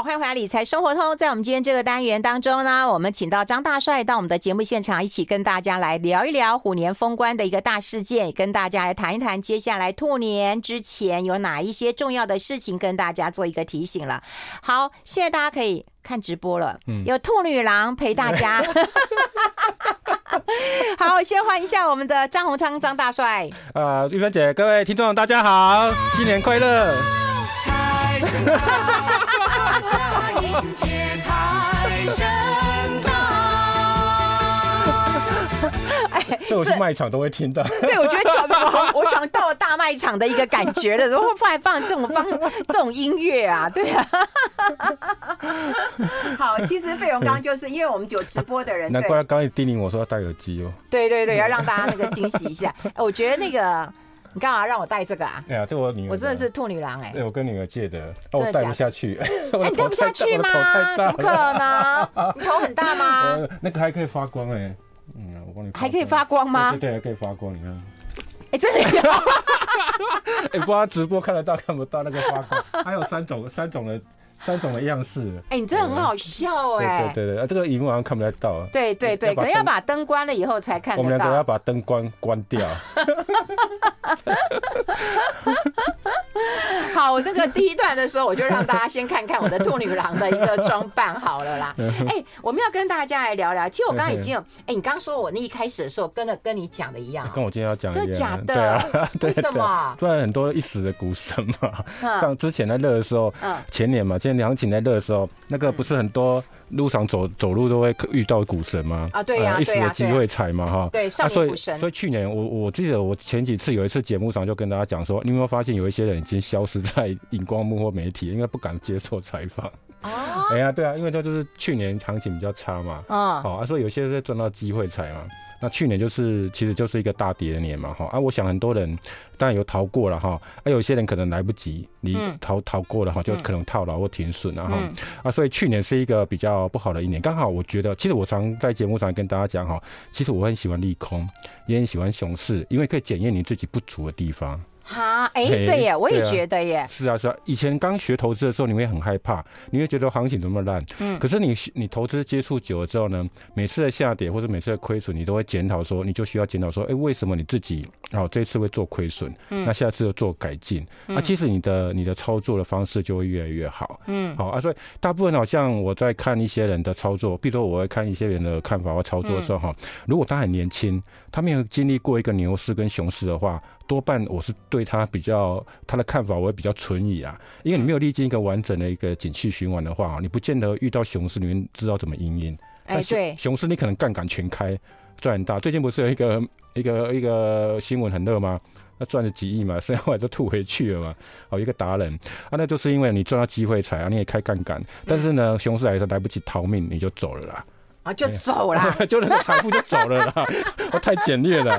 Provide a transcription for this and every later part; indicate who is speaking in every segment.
Speaker 1: 好，欢迎回来理财生活通。在我们今天这个单元当中呢，我们请到张大帅到我们的节目现场，一起跟大家来聊一聊虎年封关的一个大事件，也跟大家来谈一谈接下来兔年之前有哪一些重要的事情，跟大家做一个提醒了。好，现在大家可以看直播了，有兔女郎陪大家。好，先欢迎一下我们的张洪昌张大帅。
Speaker 2: 呃，玉芬姐，各位听众大家好，新年快乐！迎接财神到。哎，这我去卖场都会听到。
Speaker 1: 对，我觉得我我好像到了大卖场的一个感觉了。然后放放这种放这种音乐啊，对啊。好，其实费荣刚就是因为我们有直播的人，
Speaker 2: 难怪他刚才叮咛我说要戴耳机哦。
Speaker 1: 对对对，要让大家那个惊喜一下。我觉得那个。你干嘛让我戴这个啊？
Speaker 2: 哎呀，这我女儿，
Speaker 1: 我真的是兔女郎哎！
Speaker 2: 对，我跟女儿借的，我戴不下去。
Speaker 1: 哎，你戴不下去吗？怎么可能？你头很大吗？
Speaker 2: 那个还可以发光哎，嗯，我帮你。
Speaker 1: 还可以发光吗？
Speaker 2: 对对，还可以发光，你看。
Speaker 1: 哎，真的有。
Speaker 2: 哎，不知道直播看得到看不到那个发光？还有三种三种的。三种的样式，
Speaker 1: 哎、欸，你真的很好笑哎、欸！
Speaker 2: 对对对，啊，这个荧幕好像看不太到。
Speaker 1: 对对对，可能要把灯关了以后才看得到。
Speaker 2: 我们两个要把灯关关掉。
Speaker 1: 好，那个第一段的时候，我就让大家先看看我的兔女郎的一个装扮好了啦。哎、欸，我们要跟大家来聊聊。其实我刚刚已经有，哎、欸，你刚刚说我那一开始的时候，跟了跟你讲的一样、喔，
Speaker 2: 跟我今天要讲的
Speaker 1: 真的假的？
Speaker 2: 对啊，
Speaker 1: 为什么？
Speaker 2: 不然很多一时的股神嘛，像之前在热的时候，嗯前年嘛，前年行情在热的时候，那个不是很多。路上走走路都会遇到股神吗？
Speaker 1: 啊，对呀，
Speaker 2: 一时的机会踩嘛，哈。
Speaker 1: 对，少年股神。
Speaker 2: 所以去年我我记得我前几次有一次节目上就跟大家讲说，你有没有发现有一些人已经消失在荧光幕或媒体，应该不敢接受采访。哦。哎呀，对啊，因为这就是去年行情比较差嘛。啊。好啊，所以有些人赚到机会财嘛。那去年就是其实就是一个大跌的年嘛，哈。啊，我想很多人。当然有逃过了哈，啊，有些人可能来不及，你逃逃过了哈，就可能套牢或停损然后啊，所以去年是一个比较不好的一年。刚好我觉得，其实我常在节目上跟大家讲哈，其实我很喜欢利空，也很喜欢熊市，因为可以检验你自己不足的地方。
Speaker 1: 哈，哎，对耶，我也觉得耶。
Speaker 2: 是啊，是啊。以前刚学投资的时候，你会很害怕，你会觉得行情怎么烂。嗯。可是你你投资接触久了之后呢，每次的下跌或者每次的亏损，你都会检讨说，你就需要检讨说，哎，为什么你自己哦这次会做亏损？嗯。那下次又做改进，那其实你的你的操作的方式就会越来越好。嗯。好啊，所以大部分好像我在看一些人的操作，比如说我会看一些人的看法或操作的时候哈，如果他很年轻，他没有经历过一个牛市跟熊市的话。多半我是对他比较他的看法，我会比较存疑啊，因为你没有历经一个完整的一个景气循环的话，你不见得遇到熊市，你们知道怎么因应。
Speaker 1: 哎，对，
Speaker 2: 熊市你可能杠杆全开，赚很大。最近不是有一个一个一个新闻很热吗？那赚了几亿嘛，所以后来就吐回去了嘛。哦，一个达人啊，那就是因为你赚到机会财啊，你也开杠杆，但是呢，熊市来的时候来不及逃命，你就走了啦。
Speaker 1: 啊，就走了，
Speaker 2: 就那个财富就走了啦，我 太简略了。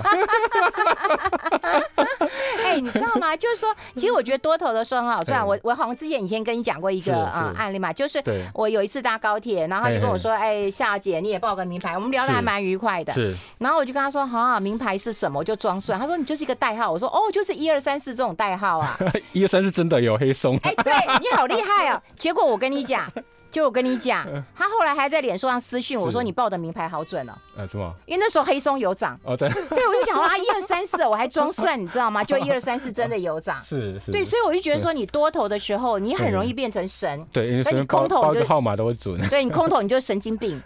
Speaker 1: 哎、欸，你知道吗？就是说，其实我觉得多头的时候很好赚。我我好像之前以前跟你讲过一个啊案例嘛，就是我有一次搭高铁，然后他就跟我说：“哎，夏姐，你也报个名牌。”我们聊的还蛮愉快的。是。然后我就跟他说：“好啊，名牌是什么？”我就装蒜。他说：“你就是一个代号。”我说：“哦，就是一二三四这种代号啊。”
Speaker 2: 一二三四真的有黑松。
Speaker 1: 哎，对你好厉害哦！结果我跟你讲。就我跟你讲，他后来还在脸书上私讯我说：“你报的名牌好准哦。”
Speaker 2: 呃，是吗？
Speaker 1: 因为那时候黑松有涨
Speaker 2: 哦，对，
Speaker 1: 对，我就讲啊，一二三四，我还装蒜，你知道吗？就一二三四真的有涨，
Speaker 2: 是是。
Speaker 1: 对，所以我就觉得说，你多头的时候，你很容易变成神，
Speaker 2: 对，
Speaker 1: 那你空头就
Speaker 2: 号码都会准，
Speaker 1: 对，你空头你就神经病，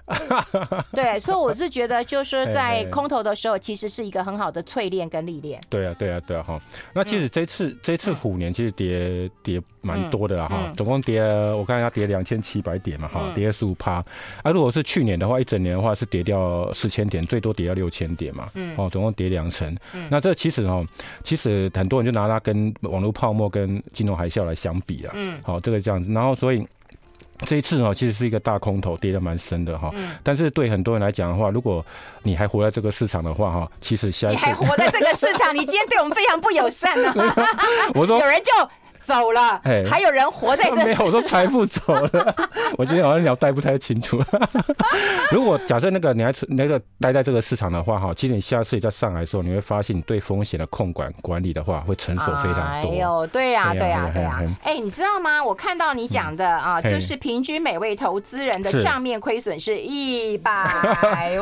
Speaker 1: 对，所以我是觉得，就是在空头的时候，其实是一个很好的淬炼跟历练。对
Speaker 2: 啊，对啊，对啊，哈。那其实这次这次虎年其实跌跌蛮多的啦，哈，总共跌，我看要跌两千七百点嘛，哈，跌。十五趴，啊，如果是去年的话，一整年的话是跌掉四千点，最多跌到六千点嘛，嗯，哦，总共跌两成，嗯，那这其实哦，其实很多人就拿它跟网络泡沫跟金融海啸来相比了，嗯，好，这个这样子，然后所以这一次呢，其实是一个大空头，跌得蛮深的哈，嗯，但是对很多人来讲的话，如果你还活在这个市场的话哈，其实下一次
Speaker 1: 你还活在这个市场，你今天对我们非常不友善呢，
Speaker 2: 我说
Speaker 1: 有人就。走了，还有人活在这。
Speaker 2: 没有，我说财富走了。我今天好像聊带不太清楚。如果假设那个你还那个待在这个市场的话，哈，其实你下次你再上来的时候，你会发现你对风险的控管管理的话，会成熟非常多。
Speaker 1: 哎呦，对呀，对呀，对呀。哎，你知道吗？我看到你讲的啊，就是平均每位投资人的账面亏损是一百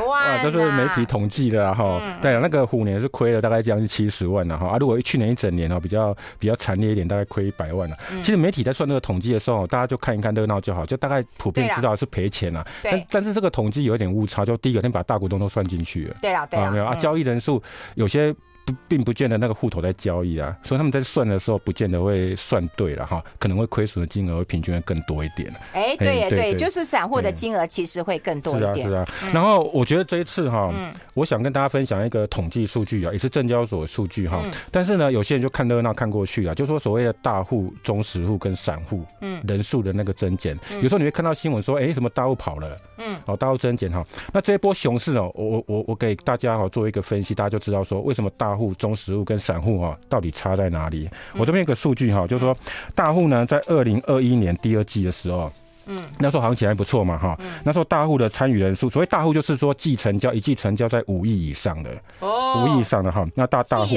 Speaker 1: 万。
Speaker 2: 这是媒体统计的哈。对，那个虎年是亏了大概将近七十万了哈。啊，如果去年一整年哦，比较比较惨烈一点，大概亏一百万了。其实媒体在算这个统计的时候，大家就看一看热闹就好，就大概普遍知道是赔钱了。但但是这个统计有一点误差，就第一个先把大股东都算进去了。
Speaker 1: 对啊，对啊，
Speaker 2: 没有啊，交易人数有些。不，并不见得那个户头在交易啊，所以他们在算的时候，不见得会算对了哈，可能会亏损的金额会平均会更多一点。
Speaker 1: 哎、欸，对对，就是散户的金额其实会更多一点。是啊，是啊。然后我觉得这一次哈，我想跟大家分享一个统计数据啊，也是证交所的数据哈。但是呢，有些人就看热闹看过去了，就说所谓的大户、中实户跟散户，嗯，人数的那个增减，有时候你会看到新闻说，哎，什么大户跑了，嗯，哦，大户增减哈。那这一波熊市哦，我我我给大家哈做一个分析，大家就知道说为什么大户、中实户跟跟散户哈到底差在哪里？我这边有个数据哈，就是说大户呢在二零二一年第二季的时候，嗯，那时候行情还不错嘛哈，那时候大户的参与人数，所谓大户就是说季成交一季成交在五亿以上的哦，五亿以上的哈，那大大户，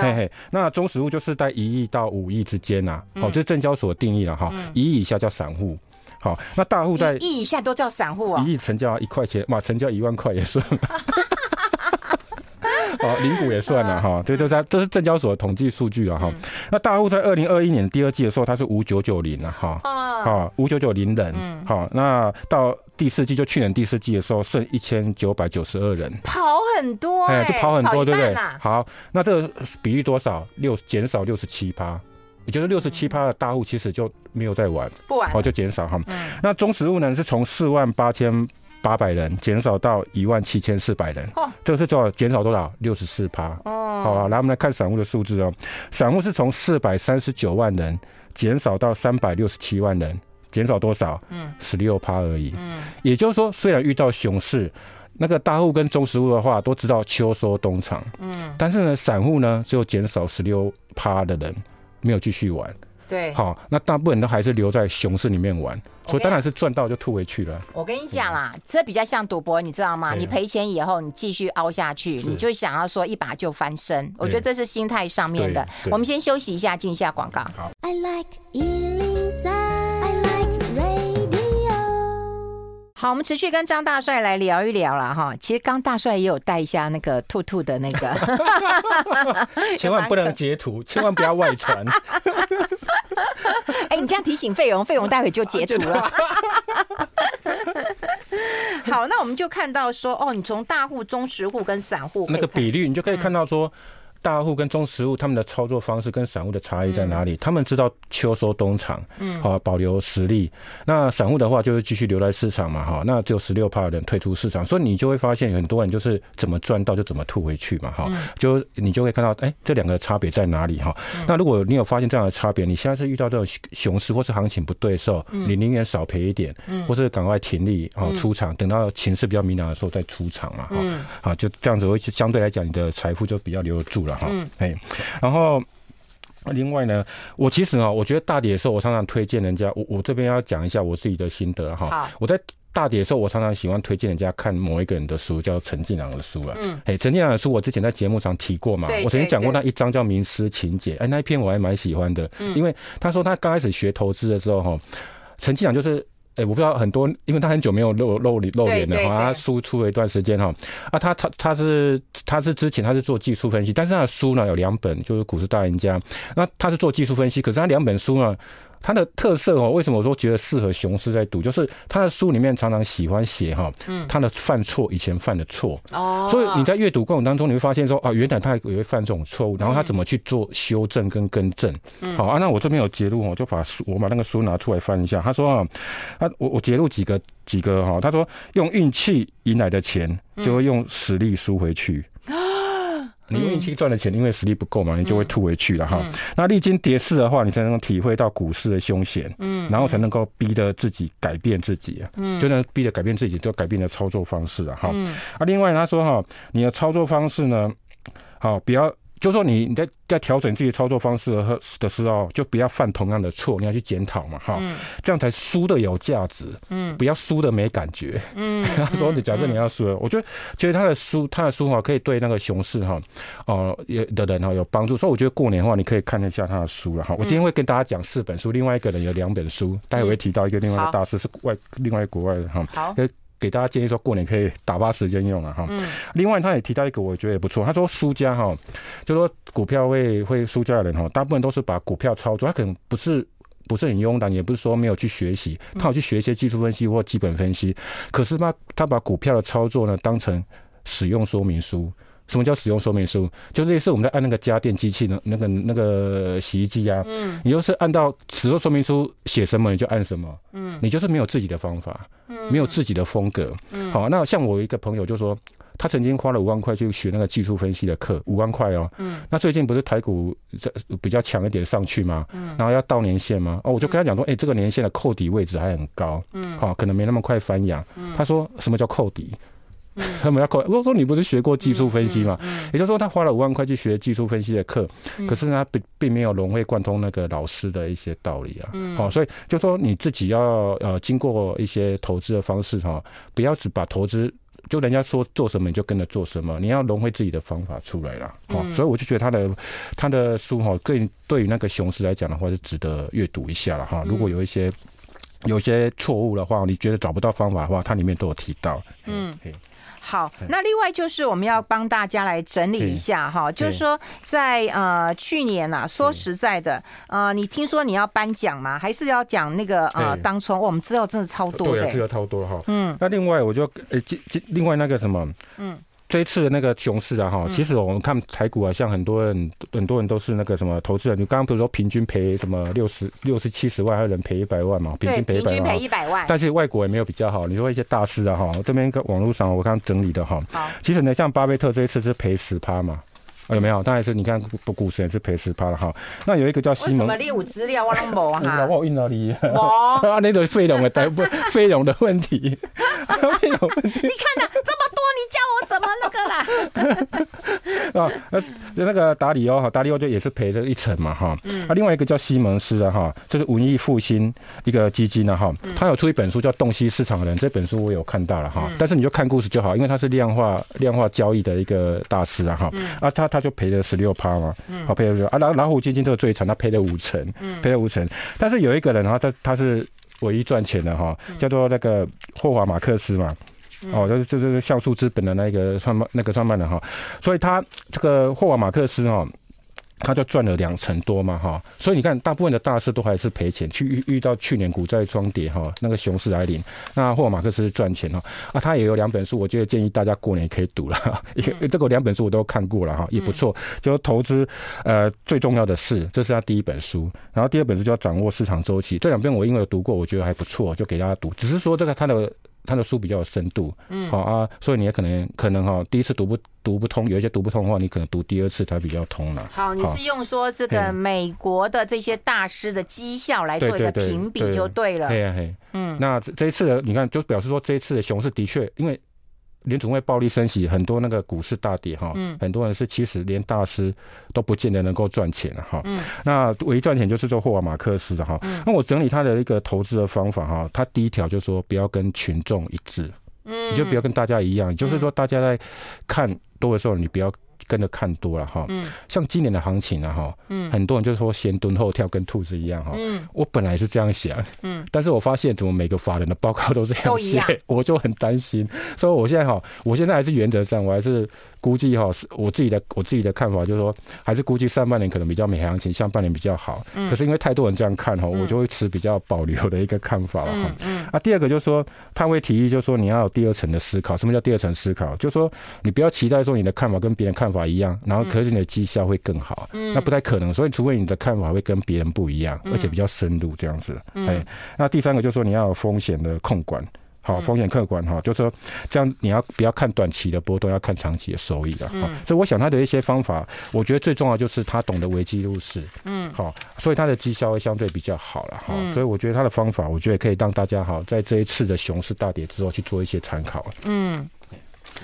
Speaker 1: 嘿嘿，那中实物就是在一亿到五亿之间呐，哦，这是证交所定义了哈，一亿以下叫散户，好，那大户在一亿以下都叫散户啊，
Speaker 2: 一亿成交一块钱嘛，成交一万块也是。哦，零股也算了哈，对，这是这是证交所的统计数据了哈。那大户在二零二一年第二季的时候，它是五九九零了哈，好五九九零人，好，那到第四季就去年第四季的时候，剩一千九百九十二人，
Speaker 1: 跑很多，
Speaker 2: 哎，就跑很多，对不对？好，那这个比例多少？六减少六十七趴，也就是六十七趴的大户其实就没有在玩，
Speaker 1: 不玩，
Speaker 2: 哦，就减少哈。那中实物呢，是从四万八千。八百人减少到一万七千四百人，哦，这个是多少？减少多少？六十四趴。哦，好啊，来我们来看散户的数字哦。散户是从四百三十九万人减少到三百六十七万人，减少多少？嗯，十六趴而已。嗯，也就是说，虽然遇到熊市，那个大户跟中实户的话都知道秋收冬藏。嗯，但是呢，散户呢只有减少十六趴的人没有继续玩。
Speaker 1: 对，
Speaker 2: 好，那大部分都还是留在熊市里面玩。所以当然是赚到就吐回去了。
Speaker 1: 我跟你讲啦，这比较像赌博，你知道吗？你赔钱以后，你继续凹下去，你就想要说一把就翻身。我觉得这是心态上面的。我们先休息一下，进一下广告。好。I like 103, 好，我们持续跟张大帅来聊一聊了哈。其实刚大帅也有带一下那个兔兔的那个
Speaker 2: 千万不能截图，千万不要外传。
Speaker 1: 哎，你这样提醒费荣，费荣待会就截图了。好，那我们就看到说，哦，你从大户、中实户跟散户
Speaker 2: 那个比率，你就可以看到说。大户跟中实户他们的操作方式跟散户的差异在哪里？嗯、他们知道秋收冬藏，嗯，好保留实力。那散户的话就是继续留在市场嘛，哈，那只有十六趴的人退出市场，所以你就会发现很多人就是怎么赚到就怎么吐回去嘛，哈，就你就会看到，哎、欸，这两个的差别在哪里？哈，那如果你有发现这样的差别，你现在是遇到这种熊市或是行情不对的时候，你宁愿少赔一点，嗯。或是赶快停利啊出场，等到情势比较明朗的时候再出场嘛，哈，好，就这样子会相对来讲你的财富就比较留得住了。嗯，哎，然后另外呢，我其实啊，我觉得大跌的时候，我常常推荐人家，我我这边要讲一下我自己的心得哈。我在大跌的时候，我常常喜欢推荐人家看某一个人的书，叫陈近郎的书啊。嗯，哎，陈近郎的书我之前在节目上提过嘛，我曾经讲过那一章叫《名师情结》，哎，那一篇我还蛮喜欢的，因为他说他刚开始学投资的时候哈，陈近郎就是。哎，我不知道很多，因为他很久没有露露脸露脸了哈，他输出了一段时间哈，啊，他他他是他是之前他是做技术分析，但是他的书呢有两本，就是股市大赢家，那他是做技术分析，可是他两本书呢。它的特色哦，为什么我说觉得适合雄狮在读？就是他的书里面常常喜欢写哈，他的犯错以前犯的错哦，所以你在阅读过程当中，你会发现说啊，原来他也会犯这种错误，然后他怎么去做修正跟更正？好啊，那我这边有截录哦，就把书我把那个书拿出来翻一下。他说啊，他我我截录几个几个哈，他说用运气赢来的钱，就会用实力输回去。你运气赚的钱，因为实力不够嘛，你就会吐回去了哈。那历经跌势的话，你才能够体会到股市的凶险，嗯，然后才能够逼得自己改变自己啊，嗯，就能逼得改变自己，就改变的操作方式了，哈。啊，另外他说哈，你的操作方式呢，好，不要就是说你你在在调整自己的操作方式的的时候，就不要犯同样的错，你要去检讨嘛，哈，这样才输的有价值，嗯，不要输的没感觉，嗯，说你假设你要输了，我觉得其实他的书他的书哈可以对那个熊市哈，哦也的人哈有帮助，所以我觉得过年的话你可以看一下他的书了哈。我今天会跟大家讲四本书，另外一个人有两本书，待会会提到一个另外一个大师是外另外国外的哈，好。给大家建议说，过年可以打发时间用了哈。嗯。另外，他也提到一个，我觉得也不错。他说，输家哈，就说股票会会输家的人哈，大部分都是把股票操作，他可能不是不是很慵懒，也不是说没有去学习，他有去学一些技术分析或基本分析。可是他他把股票的操作呢当成使用说明书。什么叫使用说明书？就类似我们在按那个家电机器的那个那个洗衣机啊。嗯。你就是按照使用说明书写什么你就按什么。嗯。你就是没有自己的方法。没有自己的风格，嗯，好，那像我一个朋友就说，他曾经花了五万块去学那个技术分析的课，五万块哦，嗯，那最近不是台股比较强一点上去吗？嗯，然后要到年限吗？哦，我就跟他讲说，哎，这个年限的扣底位置还很高，嗯，好，可能没那么快翻阳。他说什么叫扣底？他们要扣，我说你不是学过技术分析吗？也就是说，他花了五万块去学技术分析的课，可是他，并并没有融会贯通那个老师的一些道理啊。好，所以就说你自己要呃经过一些投资的方式哈，不要只把投资就人家说做什么你就跟着做什么，你要融会自己的方法出来了。好，所以我就觉得他的他的书哈，更对于那个熊市来讲的话是值得阅读一下了哈。如果有一些有一些错误的话，你觉得找不到方法的话，它里面都有提到。嗯。
Speaker 1: 好，那另外就是我们要帮大家来整理一下哈，就是说在呃去年呐，说实在的，呃，你听说你要颁奖吗？还是要讲那个呃当初？我们资料真的超多的，
Speaker 2: 对，资料超多哈。嗯，那另外我就呃，另外那个什么，嗯。这一次的那个熊市啊，哈，其实我们看台股啊，像很多人，很多人都是那个什么投资人。你刚刚比如说平均赔什么六十六十七十万，还有人赔一百万嘛？平均赔一百万。平均赔一百万。但是外国也没有比较好。你说一些大师啊，哈，这边个网络上我刚整理的哈。好。其实呢，像巴菲特这一次是赔十趴嘛？有没有？当然是你看不股市也是赔十趴了哈。那有一个叫西蒙。什么你有资料我都没 哈。我印到你，无。啊，那个费用的代 不费用的问题。费用问题。你看的这么多，你叫我怎么那个啦？啊，那那个达里欧哈，达里欧就也是赔了一层嘛哈。嗯。啊，另外一个叫西蒙斯的哈，就是文艺复兴一个基金的哈，他有出一本书叫《洞悉市场的人》，这本书我有看到了哈。但是你就看故事就好，因为他是量化量化交易的一个大师啊哈。啊，他他。他就赔了十六趴嘛，好赔了六啊，老老虎基金这个最惨，他赔了五成，赔了五成。但是有一个人哈，他他是唯一赚钱的哈，叫做那个霍华马克思嘛，哦，就是就是像素资本的那个创办那个创办人哈，所以他这个霍华马克思哈。他就赚了两成多嘛，哈，所以你看，大部分的大师都还是赔钱。去遇遇到去年股债双跌哈，那个熊市来临，那霍尔马克斯赚钱哈，啊，他也有两本书，我觉得建议大家过年可以读了，因为这个两本书我都看过了哈，也不错。就投资呃最重要的是，这是他第一本书，然后第二本书就要掌握市场周期。这两篇我因为有读过，我觉得还不错，就给大家读。只是说这个他的。他的书比较有深度，嗯，好啊，所以你也可能可能哈，第一次读不读不通，有一些读不通的话，你可能读第二次才比较通了。
Speaker 1: 好，你是用说这个美国的这些大师的绩效来做一个评比就对了。
Speaker 2: 对啊，嘿，嗯，那这一次的你看，就表示说这一次的熊市的确因为。联总会暴力升息，很多那个股市大跌哈，很多人是其实连大师都不见得能够赚钱了哈。那唯一赚钱就是做霍尔马克斯的哈。那我整理他的一个投资的方法哈，他第一条就是说不要跟群众一致，你就不要跟大家一样，就是说大家在看多的时候，你不要。跟着看多了哈，像今年的行情啊哈，嗯很多人就是说先蹲后跳，跟兔子一样哈。嗯我本来是这样想，嗯但是我发现怎么每个法人的报告都这样写，我就很担心。所以我现在哈，我现在还是原则上，我还是。估计哈是我自己的我自己的看法，就是说还是估计上半年可能比较没行情，下半年比较好。嗯。可是因为太多人这样看哈，我就会持比较保留的一个看法了哈。嗯。啊，第二个就是说他会提议，就是说你要有第二层的思考。什么叫第二层思考？就是说你不要期待说你的看法跟别人看法一样，然后可是你的绩效会更好。嗯。那不太可能，所以除非你的看法会跟别人不一样，而且比较深入这样子。嗯。哎，那第三个就是说你要有风险的控管。好，风险客观哈，就是说这样，你要不要看短期的波动，要看长期的收益的。嗯，所以我想他的一些方法，我觉得最重要就是他懂得危机入市。嗯，好，所以他的绩效会相对比较好了哈。所以我觉得他的方法，我觉得可以让大家好在这一次的熊市大跌之后去做一些参考。嗯。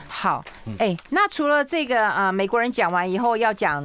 Speaker 1: 好，哎、欸，那除了这个啊、呃，美国人讲完以后要讲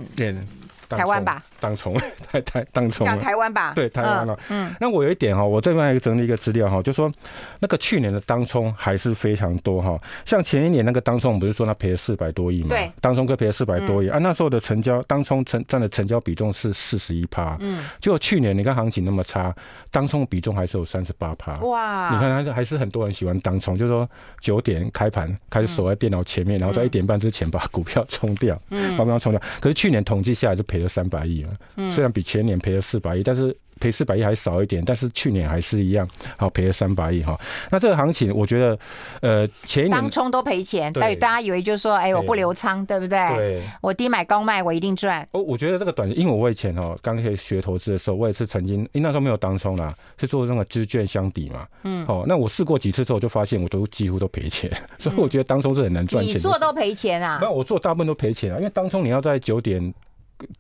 Speaker 1: 台湾吧。
Speaker 2: 当冲，台台当冲，
Speaker 1: 讲台湾吧，
Speaker 2: 对台湾了。嗯，那我有一点哈，我这边整理一个资料哈，就说那个去年的当冲还是非常多哈。像前一年那个当冲，不是说他赔了四百多亿嘛？对，当冲哥赔了四百多亿啊。那时候的成交当冲成占的成交比重是四十一趴，嗯，结果去年你看行情那么差，当冲比重还是有三十八趴。哇，你看还是还是很多人喜欢当冲，就是说九点开盘开始守在电脑前面，然后在一点半之前把股票冲掉，嗯，把股票冲掉。可是去年统计下来就赔了三百亿。虽然比前年赔了四百亿，但是。赔四百亿还少一点，但是去年还是一样，好赔了三百亿哈。那这个行情，我觉得，呃，前一年
Speaker 1: 当冲都赔钱，对，大家以为就是说，哎，我不留仓，对不对？对，我低买高卖，我一定赚。
Speaker 2: 哦，我觉得这个短，因为我以前哦刚开始学投资的时候，我也是曾经，因为那时候没有当冲啦，是做那个资券相抵嘛。嗯。哦，那我试过几次之后，就发现我都几乎都赔钱，所以我觉得当冲是很难赚钱。你
Speaker 1: 做都赔钱啊？
Speaker 2: 那我做大部分都赔钱啊，因为当冲你要在九点。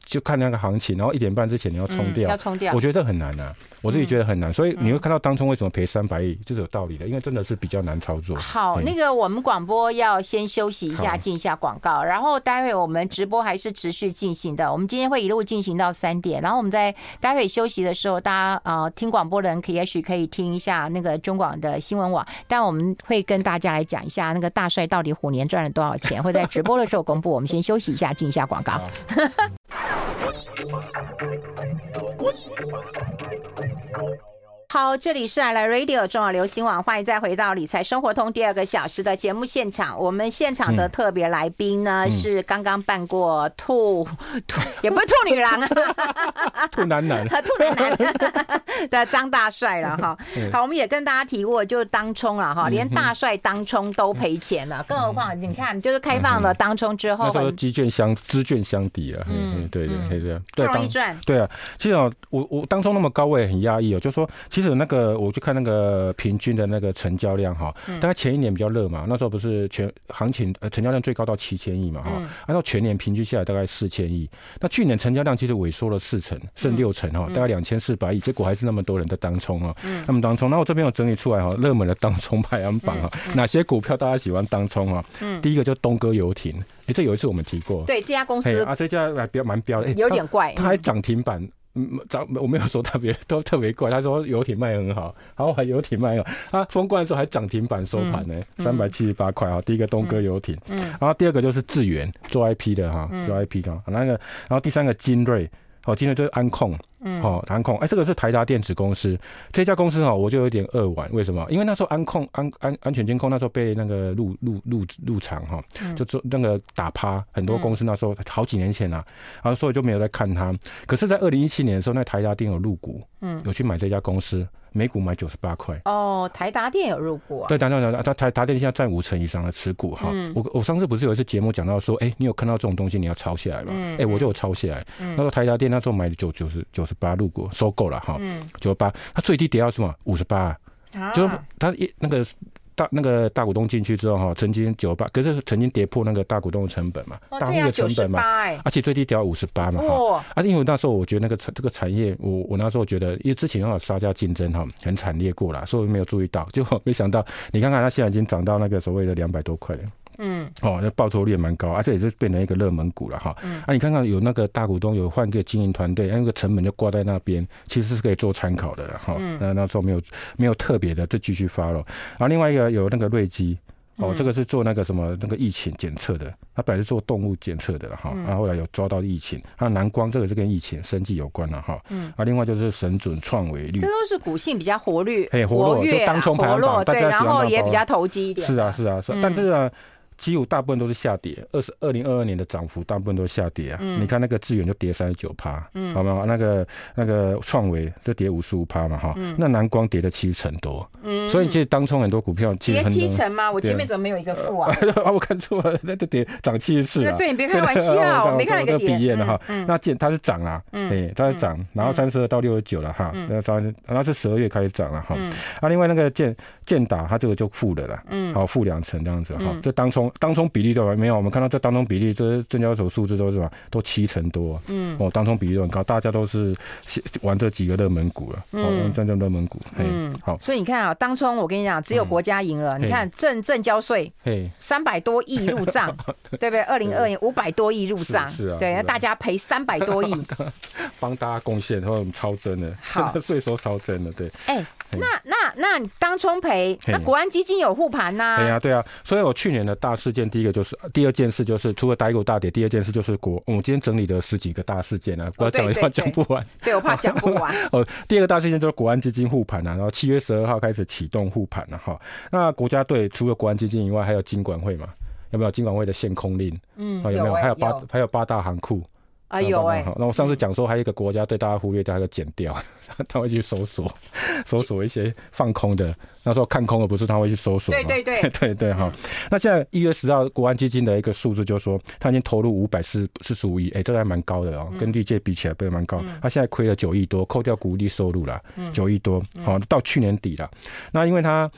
Speaker 2: 就看那个行情，然后一点半之前你要冲掉，要冲掉，我觉得很难呐、啊，我自己觉得很难，所以你会看到当冲为什么赔三百亿，就是有道理的，因为真的是比较难操作。
Speaker 1: 好，那个我们广播要先休息一下，进一下广告，然后待会我们直播还是持续进行的，我们今天会一路进行到三点，然后我们在待会休息的时候，大家呃听广播的人可也许可以听一下那个中广的新闻网，但我们会跟大家来讲一下那个大帅到底虎年赚了多少钱，会在直播的时候公布。我们先休息一下，进一下广告。我喜欢海外的太平洋，我喜欢海外的太平洋。好，这里是爱来 Radio 中广流行网，欢迎再回到理财生活通第二个小时的节目现场。我们现场的特别来宾呢，嗯、是刚刚办过兔兔，也不是兔女郎啊，
Speaker 2: 兔男男，
Speaker 1: 兔男男。的张大帅了哈。好，我们也跟大家提过，就是当冲了哈，连大帅当冲都赔钱了，更何况你看，就是开放了当冲之后，
Speaker 2: 那时候机券相资券相抵了，嗯，对对对对，
Speaker 1: 不容易赚。
Speaker 2: 对啊，其实我我当冲那么高，我也很压抑哦，就说。其实那个，我去看那个平均的那个成交量哈，大概前一年比较热嘛，那时候不是全行情呃成交量最高到七千亿嘛哈，按照全年平均下来大概四千亿，那去年成交量其实萎缩了四成，剩六成哈，大概两千四百亿，结果还是那么多人在当冲啊，那么当冲，那我这边有整理出来哈，热门的当冲排行榜哈，哪些股票大家喜欢当冲啊？第一个就东哥游艇，哎，这有一次我们提过，
Speaker 1: 对这家公司
Speaker 2: 啊，这家还比较蛮标的，
Speaker 1: 有点怪，
Speaker 2: 它还涨停板。嗯，我没有说特别都特别贵。他说游艇卖很好，然后还游艇卖很好。他封关的时候还涨停板收盘呢，三百七十八块啊。第一个东哥游艇，嗯，然后第二个就是智源做 IP 的哈，做 IP 的。那个，然后第三个金瑞。哦，今天就是安控，嗯，好，安控，哎，这个是台达电子公司，这家公司哦，我就有点扼腕，为什么？因为那时候安控安安安全监控那时候被那个入入入入场哈，就做那个打趴很多公司，那时候好几年前了，然后所以就没有在看它。可是，在二零一七年的时候，那台达电有入股，嗯，有去买这家公司。每股买九十八块
Speaker 1: 哦，台达电有入股啊？
Speaker 2: 对，台达电，台台达电现在占五成以上的持股哈。嗯、我我上次不是有一次节目讲到说，哎、欸，你有看到这种东西，你要抄下来嘛？哎、嗯欸，我就有抄下来。嗯、那时候台达电那时候买的九九十九十八入股，收购了哈，九十八，它最低跌到什么？五十八，就是它一那个。大那个大股东进去之后哈，曾经九八，可是曾经跌破那个大股东的成本嘛，大户的成本嘛，而且最低跌到五十八嘛哈，啊，因为那时候我觉得那个产这个产业，我我那时候觉得，因为之前有杀价竞争哈，很惨烈过了，所以我没有注意到，结果没想到，你看看它现在已经涨到那个所谓的两百多块了。嗯，哦，那报酬率也蛮高，而且也是变成一个热门股了哈。嗯，啊，你看看有那个大股东有换个经营团队，那个成本就挂在那边，其实是可以做参考的哈。嗯，那那时候没有没有特别的，就继续发了。然后另外一个有那个瑞基，哦，这个是做那个什么那个疫情检测的，他本来是做动物检测的哈，然后后来有抓到疫情。还有南光，这个是跟疫情生计有关了哈。嗯，啊，另外就是神准创维率，
Speaker 1: 这都是股性比较活跃，
Speaker 2: 嘿，活跃，就当冲排行榜，
Speaker 1: 对，然后也比较投机一点。
Speaker 2: 是啊，是啊，是，但是啊。几乎大部分都是下跌，二十二零二二年的涨幅大部分都是下跌啊。嗯、你看那个智原就跌三十九趴，嗯，好吗？那个那个创维就跌五十五趴嘛，哈。嗯、那南光跌了七成多，嗯。所以其实当冲很多股票跌
Speaker 1: 七成吗？我前面怎么没有一个负啊？
Speaker 2: 啊，我看错了，那就跌涨七十四了。
Speaker 1: 对，你别开玩笑，我没看到一个跌
Speaker 2: 的哈。那见它是涨啊，嗯，它是涨，然后三十二到六十九了哈。那当然，然后是十二月开始涨了哈。啊，另外那个建建达，它这个就负的了，嗯，好负两成这样子哈。这当冲。冲当冲比例对吧？没有，我们看到这当冲比例，这证交所数字都是吧，都七成多。嗯，哦，当冲比例都很高，大家都是玩这几个热门股了。嗯，真正热门股。嗯，好。
Speaker 1: 所以你看啊，当冲我跟你讲，只有国家赢了。你看证证交税，三百多亿入账，对不对？二零二年五百多亿入账，是啊，对，那大家赔三百多亿，
Speaker 2: 帮大家贡献，然后我们超增的，好，税收超增的，对。
Speaker 1: 哎，那那那你当冲赔，那国安基金有护盘呐？
Speaker 2: 对啊，对啊。所以我去年的大事件，第一个就是，第二件事就是，除了台股大跌，第二件事就是国，我今天整理的十几个大事件啊，不要讲 讲不完。
Speaker 1: 对，我怕讲不完。
Speaker 2: 哦，第二个大事件就是国安基金护盘啊，然后七月十二号开始启动护盘了哈。那国家队除了国安基金以外，还有金管会嘛？有没有金管会的限空令？嗯，有没有？还有八还有八大行库。
Speaker 1: 啊有哎，
Speaker 2: 那我上次讲说还有一个国家对大家忽略掉，还有个减掉，他会去搜索，搜索一些放空的，那时候看空的不是他会去搜索，
Speaker 1: 对对对
Speaker 2: 对对哈。那现在一月十号国安基金的一个数字就是说，他已经投入五百四四十五亿，哎，这个还蛮高的哦，跟历届比起来不是蛮高。他现在亏了九亿多，扣掉股利收入了，九亿多，好到去年底了。那因为他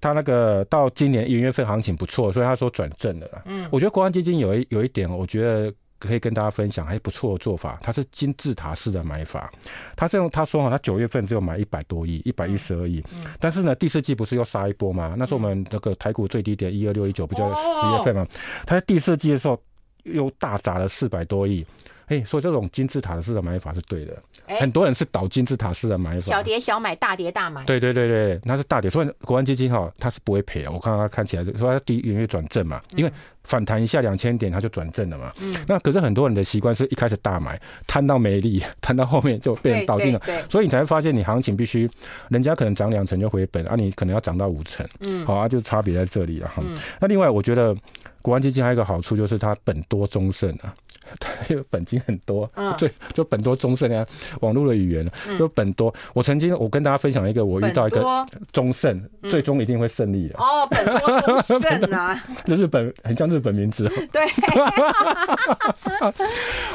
Speaker 2: 他那个到今年一月份行情不错，所以他说转正了。嗯，我觉得国安基金有一有一点，我觉得。可以跟大家分享还不错的做法，它是金字塔式的买法，他是用他说哈，他九月份只有买一百多亿，一百一十二亿，但是呢，第四季不是又杀一波吗？那是我们那个台股最低点一二六一九，不就十月份吗？他在第四季的时候又大砸了四百多亿，哎，所以这种金字塔式的买法是对的。很多人是倒金字塔式的买法，
Speaker 1: 小跌小买，大跌大买。
Speaker 2: 对对对对，那是大跌，所以国安基金哈，它是不会赔啊。我看到它看起来说它第一个月转正嘛，因为。反弹一下两千点，它就转正了嘛。嗯。那可是很多人的习惯是一开始大买，摊到没力，摊到后面就被人倒进了。所以你才会发现，你行情必须，人家可能涨两成就回本，啊，你可能要涨到五成。嗯。好啊，就差别在这里了哈。嗯。那另外，我觉得国安基金还有一个好处就是它本多终胜啊，它有本金很多。嗯。最就本多终胜啊，网络的语言就本多。我曾经我跟大家分享一个，我遇到一个终胜，最终一定会胜利的。
Speaker 1: 哦，本多终胜啊。
Speaker 2: 就日本很像。日本名字
Speaker 1: 对，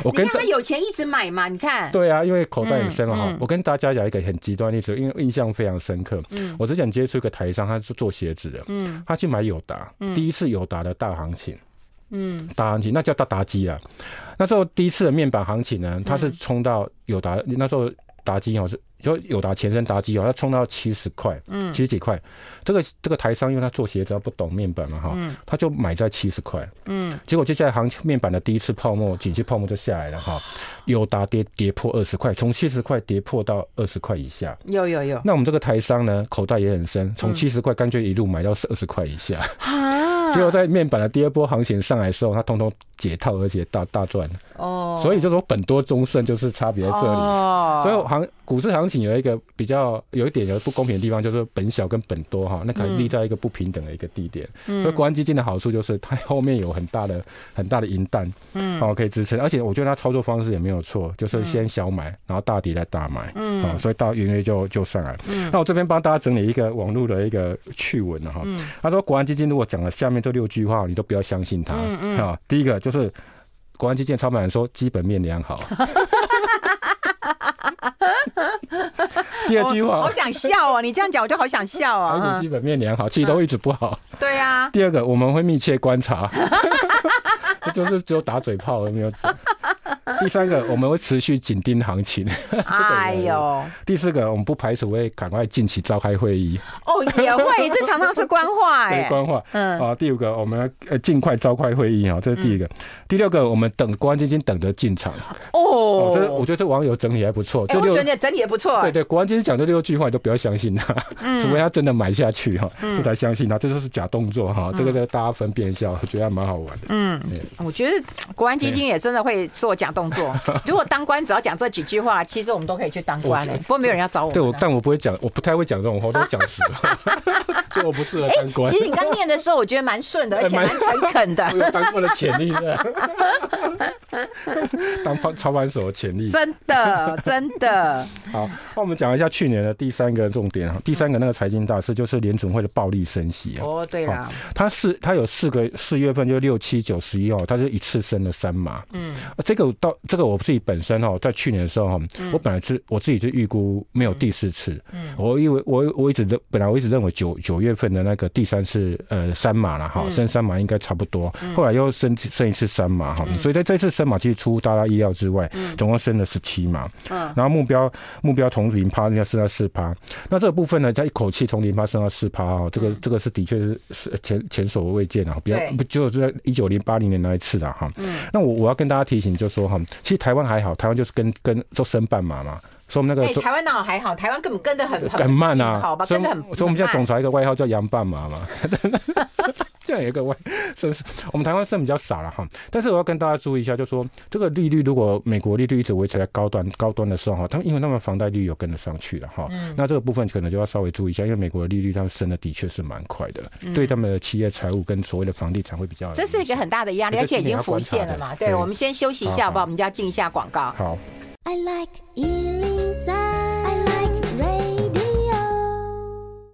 Speaker 1: 我 跟他有钱一直买嘛，你看，
Speaker 2: 对啊，因为口袋很深哈。我跟大家讲一个很极端例子，因为印象非常深刻。嗯，我之前接触一个台商，他是做鞋子的，嗯，他去买友达，第一次友达的大行情，嗯，打行情那叫大打击啊。那时候第一次的面板行情呢，它是冲到友达，那时候打基哦是。就友达前身打基哦，它冲到七十块，嗯，七十几块。这个这个台商，因为他做鞋子，他不懂面板嘛，哈，他就买在七十块，嗯。结果接下来行情面板的第一次泡沫，景气泡沫就下来了，哈。友达跌跌破二十块，从七十块跌破到二十块以下。
Speaker 1: 有有有。
Speaker 2: 那我们这个台商呢，口袋也很深，从七十块干脆一路买到二十块以下。啊。结果在面板的第二波行情上来的时候，它通通解套，而且大大赚。哦。所以就说本多中胜就是差别在这里。哦。所以行股市行情。有一个比较有一点有不公平的地方，就是本小跟本多哈，那可能立在一个不平等的一个地点。嗯、所以国安基金的好处就是它后面有很大的 很大的银弹，嗯，好可以支撑。而且我觉得它操作方式也没有错，就是先小买，然后大跌再大买，嗯，好，所以到元月就就上来。嗯，那我这边帮大家整理一个网络的一个趣闻哈，嗯，他说国安基金如果讲了下面这六句话，你都不要相信他，嗯嗯，啊，第一个就是国安基建操盘人说基本面良好。第二句话，
Speaker 1: 好想笑哦！你这样讲，我就好想笑啊。
Speaker 2: 台股基本面良好，其实都一直不好。
Speaker 1: 对呀。
Speaker 2: 第二个，我们会密切观察，就是只有打嘴炮而没有。第三个，我们会持续紧盯行情。哎呦！第四个，我们不排除会赶快近期召开会议。
Speaker 1: 哦，也会，这常常是官话哎。
Speaker 2: 官话。嗯。啊，第五个，我们要呃尽快召开会议啊，这是第一个。第六个，我们等国安基金等着进场。哦。这我觉得这网友整理还不错。
Speaker 1: 这六整理整理也不错。
Speaker 2: 对对，国安基金讲这六句话，你都不要相信他，除非他真的买下去哈，这才相信他。这就是假动作哈，这个在大家分辨一下，我觉得还蛮好玩的。嗯。
Speaker 1: 我觉得国安基金也真的会做假动作。如果当官只要讲这几句话，其实我们都可以去当官的。不过没有人要找我。
Speaker 2: 对，我但我不会讲，我不太会讲这种话，我都讲死了。所以我不适合当官。
Speaker 1: 其实你刚念的时候，我觉得蛮顺的，而且蛮诚恳的。
Speaker 2: 有当官的潜力的。当操操盘手的潜力，
Speaker 1: 真的 真的。
Speaker 2: 好，那我们讲一下去年的第三个重点哈，第三个那个财经大事就是联准会的暴力升息
Speaker 1: 哦，对了，
Speaker 2: 它是它有四个四月份就六七九十一号，它是一次升了三码。嗯，这个到这个我自己本身哈，在去年的时候哈，我本来是我自己就预估没有第四次。嗯，我以为我我一直认本来我一直认为九九月份的那个第三次呃三码了哈，升三码应该差不多，后来又升升一次三码哈，所以在这次升码其实出乎大家意料之外，总共升了十七嘛。嗯，然后目标目标从零趴要升到四趴，那这个部分呢，它一口气从零趴升到四趴哦，这个这个是的确是是前前所未见啊，比较不就在一九零八零年那一次的哈。嗯，那我我要跟大家提醒，就是说哈，其实台湾还好，台湾就是跟跟做升半码嘛。所以我们那个、欸、
Speaker 1: 台湾那还好，台湾根本跟得很
Speaker 2: 很慢啊，
Speaker 1: 好吧，跟得很。
Speaker 2: 所以我们现在总裁一个外号叫杨半马嘛，这样一个外，是不是？我们台湾升比较少了哈，但是我要跟大家注意一下，就是说这个利率如果美国利率一直维持在高端高端的时候哈，他们因为他们房贷利率有跟得上去了哈，嗯、那这个部分可能就要稍微注意一下，因为美国的利率他们升的的确是蛮快的，嗯、对他们的企业财务跟所谓的房地产会比较。
Speaker 1: 这是一个很大的压力，而且已经浮现了嘛。对，对我们先休息一下好不好？我们就要进一下广告。
Speaker 2: 好。
Speaker 3: I like 103.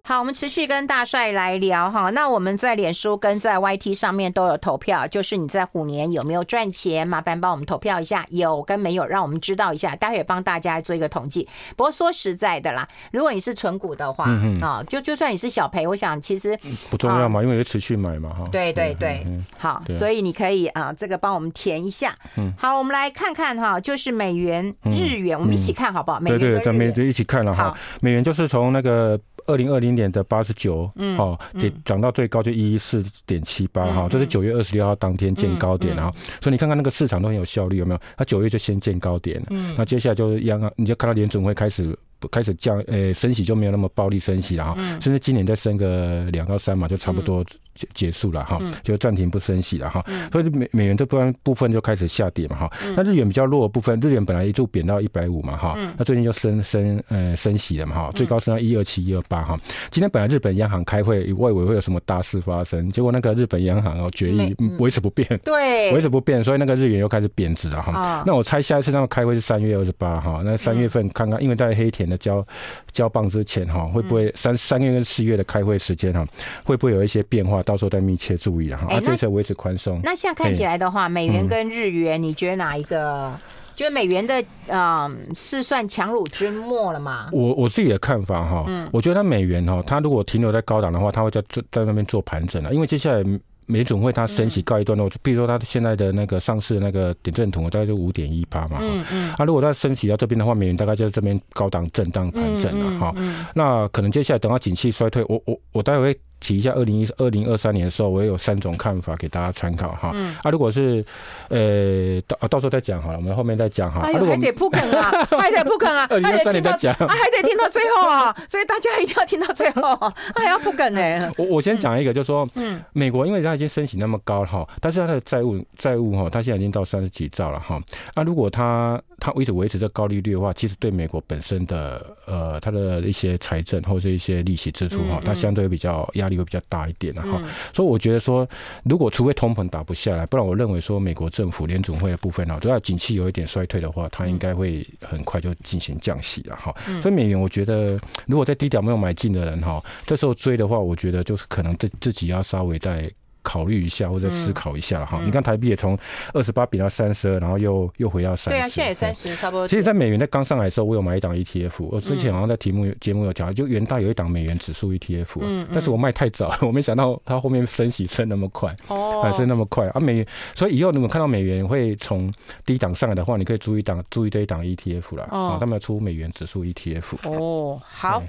Speaker 1: 好，我们持续跟大帅来聊哈。那我们在脸书跟在 YT 上面都有投票，就是你在虎年有没有赚钱？麻烦帮我们投票一下，有跟没有，让我们知道一下。待会帮大家做一个统计。不过说实在的啦，如果你是存股的话，嗯啊，就就算你是小赔，我想其实
Speaker 2: 不重要嘛，因为持续买嘛哈。
Speaker 1: 对对对，好，所以你可以啊，这个帮我们填一下。嗯，好，我们来看看哈，就是美元、日元，我们一起看好不好？美元对对，咱们一
Speaker 2: 起看了哈。美元就是从那个。二零二零年的八十九，嗯哦，跌涨到最高就一一四点七八哈，这是九月二十六号当天见高点啊，所以你看看那个市场都很有效率，有没有？它九月就先见高点了，那接下来就是央行，你就看到联准会开始。开始降，呃，升息就没有那么暴力升息了哈，甚至今年再升个两到三嘛就差不多结结束了哈，就暂停不升息了哈，所以美美元这部分部分就开始下跌嘛哈，那日元比较弱的部分，日元本来一度贬到一百五嘛哈，那最近就升升呃升息了嘛哈，最高升到一二七一二八哈，今天本来日本央行开会，我以为会有什么大事发生，结果那个日本央行哦决议维持不变，
Speaker 1: 对，
Speaker 2: 维持不变，所以那个日元又开始贬值了哈，那我猜下一次他们开会是三月二十八哈，那三月份看看，因为在黑田的交交棒之前哈，会不会三三月跟四月的开会时间哈，会不会有一些变化？到时候再密切注意哈。啊，这次维持宽松。
Speaker 1: 那现在看起来的话，美元跟日元，你觉得哪一个？觉得美元的嗯是算强弩之末了吗？
Speaker 2: 我我自己的看法哈，嗯，我觉得它美元哈，它如果停留在高档的话，它会在在那边做盘整了，因为接下来。美总会它升息告一段落，比如说它现在的那个上市的那个点阵图大概就五点一八嘛，嗯嗯，啊，如果它升息到这边的话，美元大概就在这边高档震荡盘整了哈，那可能接下来等到景气衰退，我我我待会会。提一下二零一二零二三年的时候，我也有三种看法给大家参考哈。嗯、啊，如果是呃到到时候再讲好了，我们后面再讲哈。
Speaker 1: 哎呦，还得铺梗啊，还得铺梗啊，
Speaker 2: 二零二三年再讲，
Speaker 1: 还得听到最后啊，所以大家一定要听到最后，还要铺梗呢。
Speaker 2: 我我先讲一个，就是说，嗯，美国因为它已经升息那么高哈，但是它的债务债务哈，它现在已经到三十几兆了哈。那如果它它一直维持这高利率的话，其实对美国本身的呃它的一些财政或者一些利息支出哈，它相对比较压力会比较大一点的哈。所以我觉得说，如果除非通膨打不下来，不然我认为说美国政府联总会的部分哈，都要景气有一点衰退的话，它应该会很快就进行降息了哈。所以美元我觉得，如果在低点没有买进的人哈，这时候追的话，我觉得就是可能自自己要稍微在。考虑一下或者思考一下了哈，嗯、你看台币也从二十八贬到三十二，然后又又回到三十。对啊，
Speaker 1: 现在也三十，差不多。
Speaker 2: 其实，在美元在刚上来的时候，我有买一档 ETF，我之前好像在题目节目有讲，就元大有一档美元指数 ETF，嗯，但是我卖太早，我没想到它后面升息升那么快，哦，还升那么快。啊美元，所以以后你们看到美元会从低档上来的话，你可以注意档注意这一档 ETF 了，哦，他们要出美元指数 ETF。
Speaker 1: 哦，好。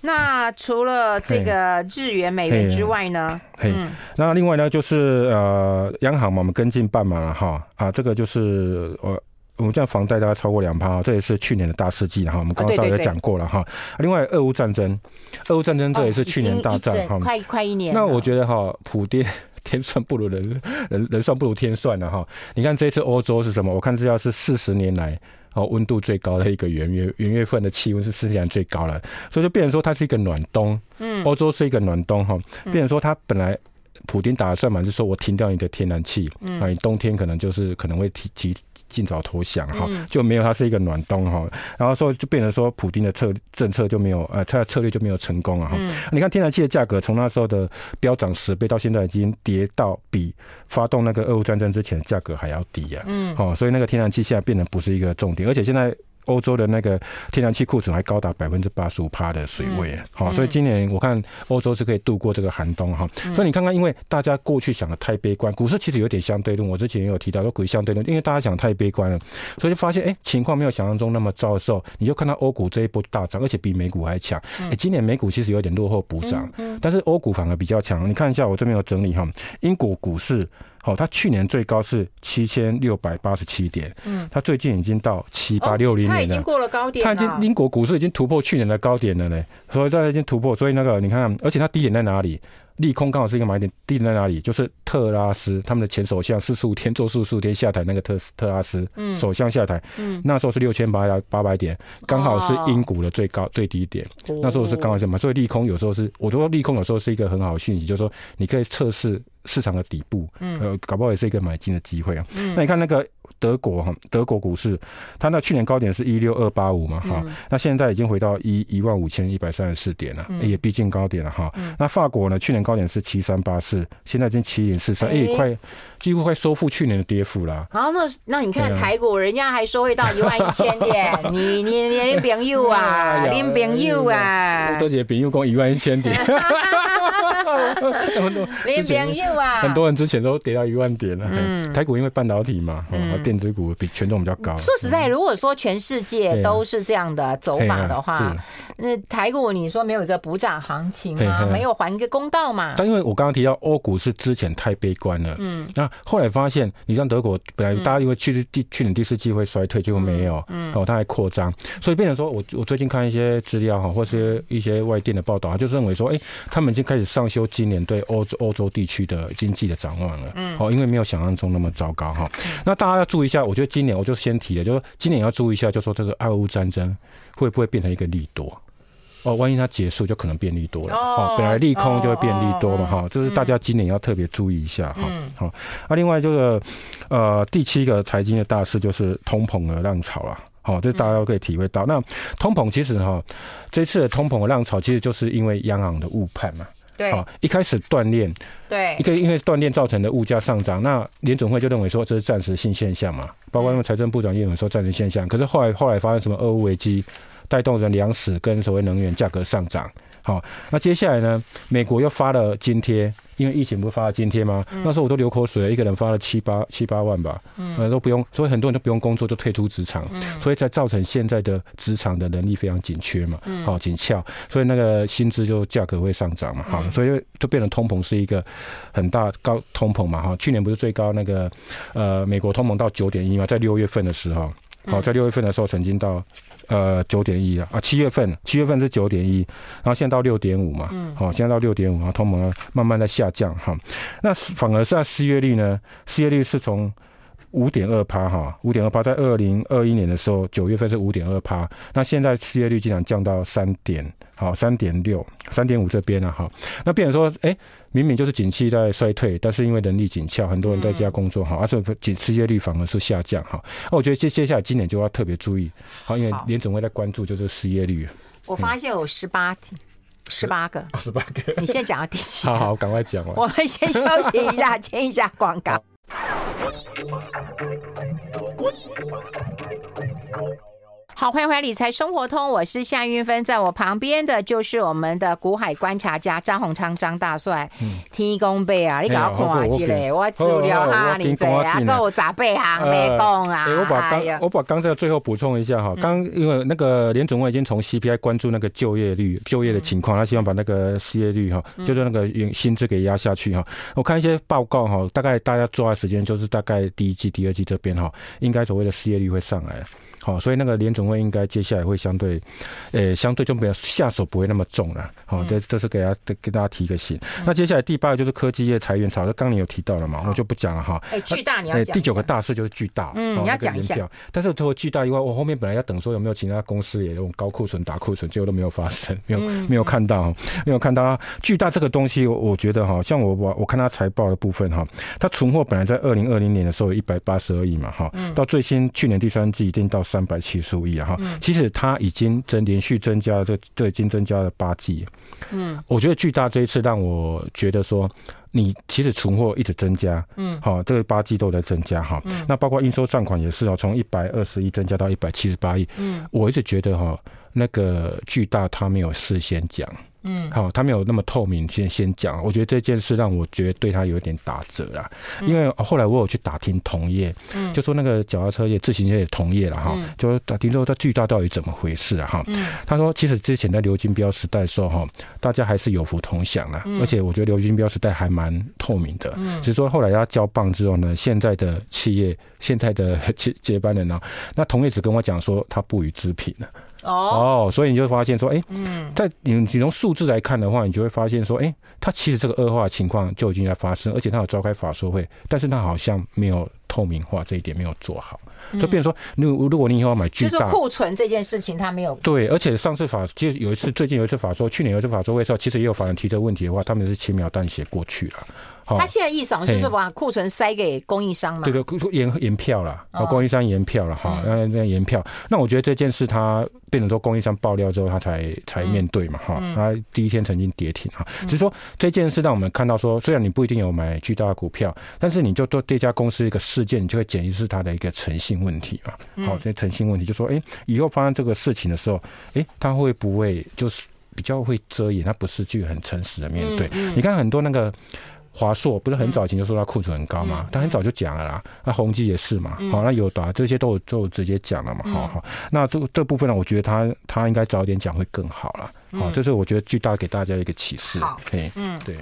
Speaker 1: 那除了这个日元、美元之外呢？
Speaker 2: 嘿，那另外呢，就是呃，央行嘛，我们跟进半码了哈啊，这个就是呃我们这样房贷大概超过两趴，这也是去年的大事记哈，我们刚刚也讲过了哈。另外，俄乌战争，俄乌战争这也是去年大战哈，
Speaker 1: 快快一年。
Speaker 2: 那我觉得哈，普跌天算不如人人人算不如天算了哈。你看这次欧洲是什么？我看这要是四十年来。哦，温度最高的一个元月元月份的气温是世界上最高了，所以就变成说它是一个暖冬。嗯，欧洲是一个暖冬哈，变成说它本来普丁打算嘛，就是说我停掉你的天然气，嗯，啊，你冬天可能就是可能会提提尽早投降哈，就没有它是一个暖冬哈，然后说就变成说普丁的策政策就没有呃，他的策略就没有成功啊哈。你看天然气的价格从那时候的飙涨十倍到现在已经跌到比发动那个俄乌战争之前的价格还要低呀，嗯，哦，所以那个天然气现在变得不是一个重点，而且现在。欧洲的那个天然气库存还高达百分之八十五趴的水位，好，所以今年我看欧洲是可以度过这个寒冬哈。所以你看看，因为大家过去想的太悲观，股市其实有点相对论。我之前也有提到说，股市相对论，因为大家想太悲观了，所以就发现哎，情况没有想象中那么糟的时候，你就看到欧股这一波大涨，而且比美股还强。哎，今年美股其实有点落后补涨，但是欧股反而比较强。你看一下我这边有整理哈，英国股市。哦，它去年最高是七千六百八十七点，嗯，它最近已经到七八六零年了，它已经
Speaker 1: 过了高点，
Speaker 2: 它已经英国股市已经突破去年的高点了呢，所以它已经突破，所以那个你看，而且它低点在哪里？利空刚好是一个买点，低点在哪里？就是特拉斯他们的前首相四十五天做四十五天下台那个特特拉斯，嗯，首相下台，嗯，那时候是六千八百八百点，刚好是英股的最高最低点，那时候是刚好什么？所以利空有时候是，我觉得利空有时候是一个很好的讯息，就是说你可以测试市场的底部，嗯，呃，搞不好也是一个买进的机会啊。那你看那个。德国哈，德国股市，它那去年高点是一六二八五嘛哈，那现在已经回到一一万五千一百三十四点了，也逼近高点了哈。那法国呢，去年高点是七三八四，现在已经七零四三，哎，快几乎快收复去年的跌幅了。
Speaker 1: 好，那那你看台股，人家还说会到 一万一千点，你你你你朋友啊，你朋友啊，
Speaker 2: 多姐朋友讲一万一千点。很多连朋友啊，很多人之前都跌到一万点了。嗯，台股因为半导体嘛，嗯，电子股比权重比较高。
Speaker 1: 说实在，如果说全世界都是这样的走法的话，那台股你说没有一个补涨行情吗？没有还一个公道嘛？
Speaker 2: 但因为我刚刚提到欧股是之前太悲观了，嗯，那后来发现，你像德国本来大家因为去第去年第四季会衰退，结果没有，嗯，哦，它还扩张，所以变成说我我最近看一些资料哈，或是一些外电的报道，就认为说，哎，他们已经开始上修。今年对欧洲欧洲地区的经济的展望了，嗯，哦，因为没有想象中那么糟糕哈。那大家要注意一下，我觉得今年我就先提了，就是今年要注意一下，就说这个俄乌战争会不会变成一个利多？哦，万一它结束，就可能变利多了。哦，本来利空就会变利多嘛，哈，这是大家今年要特别注意一下哈。好，那另外这个呃第七个财经的大事就是通膨的浪潮啊。好，这大家都可以体会到。那通膨其实哈，这次的通膨的浪潮其实就是因为央行的误判嘛。
Speaker 1: 对，
Speaker 2: 好，一开始锻炼，对，一个因为锻炼造成的物价上涨，那联总会就认为说这是暂时性现象嘛，包括那个财政部长也认为说暂时现象，可是后来后来发生什么俄乌危机，带动着粮食跟所谓能源价格上涨。好，那接下来呢？美国又发了津贴，因为疫情不是发了津贴吗？嗯、那时候我都流口水了，一个人发了七八七八万吧，嗯，都不用，所以很多人都不用工作就退出职场，嗯、所以才造成现在的职场的能力非常紧缺嘛，嗯，好紧俏，所以那个薪资就价格会上涨嘛，好，所以就变成通膨是一个很大高通膨嘛，哈，去年不是最高那个呃美国通膨到九点一嘛，在六月份的时候。好，在六月份的时候曾经到呃九点一啊，七月份七月份是九点一，然后现在到六点五嘛，嗯，好，现在到六点五，然后通膨慢慢在下降哈，那反而在失业率呢，失业率是从。五点二趴哈，五点二趴，在二零二一年的时候，九月份是五点二趴，那现在失业率竟然降到三点，好，三点六，三点五这边了哈。那变成说，哎，明明就是景气在衰退，但是因为人力紧俏，很多人在家工作哈，而且失业率反而是下降哈。那我觉得接接下来今年就要特别注意，好，因为联总会在关注就是失业率。
Speaker 1: 我发现有十八，十八个，
Speaker 2: 十八个。
Speaker 1: 你现在讲到第七？
Speaker 2: 好好，赶快讲完。
Speaker 1: 我们先休息一下，接一下广告。我喜欢 radio，我喜欢。好，欢迎回来《理财生活通》，我是夏云芬，在我旁边的就是我们的股海观察家张宏昌张大帅。天公伯啊，你给我看下来，我资料哈，你这啊，够我咋背行没讲啊？
Speaker 2: 我把刚我把刚才最后补充一下哈，刚因为那个联总会已经从 CPI 关注那个就业率、就业的情况，他希望把那个失业率哈，就是那个薪资给压下去哈。我看一些报告哈，大概大家抓的时间就是大概第一季、第二季这边哈，应该所谓的失业率会上来。好，所以那个联准会应该接下来会相对，呃，相对就没有下手不会那么重了。好，这这是给大家给大家提个醒。那接下来第八个就是科技业裁员潮，就刚你有提到了嘛，我就不讲了哈。
Speaker 1: 哎，巨大你要讲。
Speaker 2: 第九个大事就是巨大，
Speaker 1: 嗯，你要讲一下。
Speaker 2: 但是除了巨大以外，我后面本来要等说有没有其他公司也用高库存打库存，结果都没有发生，没有没有看到，没有看到巨大这个东西，我我觉得哈，像我我我看他财报的部分哈，他存货本来在二零二零年的时候有一百八十二亿嘛哈，到最新去年第三季已经到三百七十五亿啊哈，其实它已经增连续增加了，这这已经增加了八季，嗯，我觉得巨大这一次让我觉得说。你其实存货一直增加，嗯，好，这个八季都在增加哈，嗯，那包括应收账款也是哦，从一百二十亿增加到一百七十八亿，嗯，我一直觉得哈，那个巨大他没有事先讲。嗯，好，他没有那么透明，先先讲。我觉得这件事让我觉得对他有点打折啦，因为后来我有去打听同业，嗯，就说那个脚踏车业、自行车业同业了哈，就打听说他巨大到底怎么回事啊哈。他说其实之前在刘金标时代的时候哈，大家还是有福同享的，而且我觉得刘金标时代还蛮透明的，只是说后来他交棒之后呢，现在的企业现在的 接接班人呢，那同业只跟我讲说他不予置评了。哦，oh, 所以你就会发现说，哎，嗯，在你你从数字来看的话，你就会发现说，哎，它其实这个恶化情况就已经在发生，而且它有召开法说会，但是它好像没有透明化这一点没有做好，就变成说，如如果你以后要买巨大，
Speaker 1: 就是库存这件事情他没有
Speaker 2: 对，而且上次法其实有一次，最近有一次法说，去年有一次法说会的时候，其实也有法人提这个问题的话，他们是轻描淡写过去了。
Speaker 1: 他现在意思就是把库存塞给供应商嘛？
Speaker 2: 对对，延延票了，啊，供应商延票了哈，那那延票。那我觉得这件事他变成说供应商爆料之后，他才才面对嘛哈。他第一天曾经跌停哈，只是说这件事让我们看到说，虽然你不一定有买巨大的股票，但是你就对这家公司一个事件，你就会检验是它的一个诚信问题嘛。好，这诚信问题就说，哎，以后发生这个事情的时候，哎，他会不会就是比较会遮掩？他不是去很诚实的面对？你看很多那个。华硕不是很早以前就说他库存很高嘛？他很早就讲了啦。那宏基也是嘛？好，那友达这些都有都有直接讲了嘛？好好，那这这部分呢，我觉得他他应该早点讲会更好了。好，这是我觉得巨大给大家一个启示。
Speaker 1: 好，
Speaker 2: 嗯，对。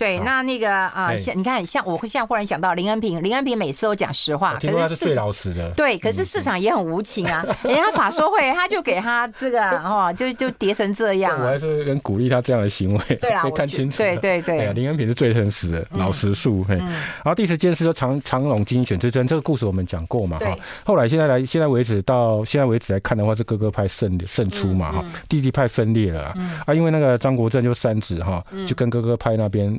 Speaker 1: 对，那那个啊，像你看，像我会现在忽然想到林恩平，林恩平每次都讲实话，
Speaker 2: 可是最老实的。
Speaker 1: 对，可是市场也很无情啊，人家法说会他就给他这个哦，就就跌成这样。
Speaker 2: 我还是很鼓励他这样的行为。
Speaker 1: 对啊，
Speaker 2: 看清楚。
Speaker 1: 对对对，
Speaker 2: 林恩平是最诚实的，老实树。然后第十件事就长长荣精选之争，这个故事我们讲过嘛哈。后来现在来现在为止到现在为止来看的话，是哥哥派胜胜出嘛哈，弟弟派分裂了啊，因为那个张国政就三子哈，就跟哥哥派那边。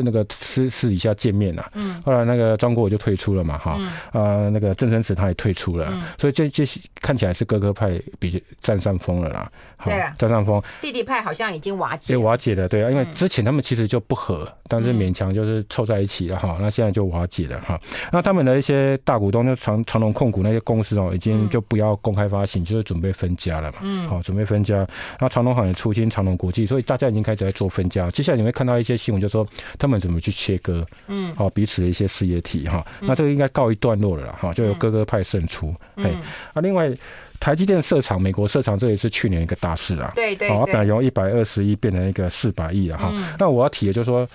Speaker 2: 那个私私底下见面了，嗯，后来那个张国伟就退出了嘛，哈，啊，那个郑生慈他也退出了，所以这这看起来是哥哥派比占上风了啦，对，占上风，
Speaker 1: 弟弟派好像已经瓦解，
Speaker 2: 瓦解了，对啊，因为之前他们其实就不和，但是勉强就是凑在一起了哈，那现在就瓦解了哈，那他们的一些大股东就长长隆控股那些公司哦，已经就不要公开发行，就是准备分家了嘛，嗯，好，准备分家，那长隆好像也出清长隆国际，所以大家已经开始在做分家，接下来你会看到一些新闻，就说。他们怎么去切割？嗯，好，彼此的一些事业体哈，那这个应该告一段落了哈，就由哥哥派胜出。哎，啊，另外台积电设厂，美国设厂，这也是去年一个大事啊。
Speaker 1: 对对，
Speaker 2: 好，本来由一百二十亿变成一个四百亿了哈。那我要提的就是说。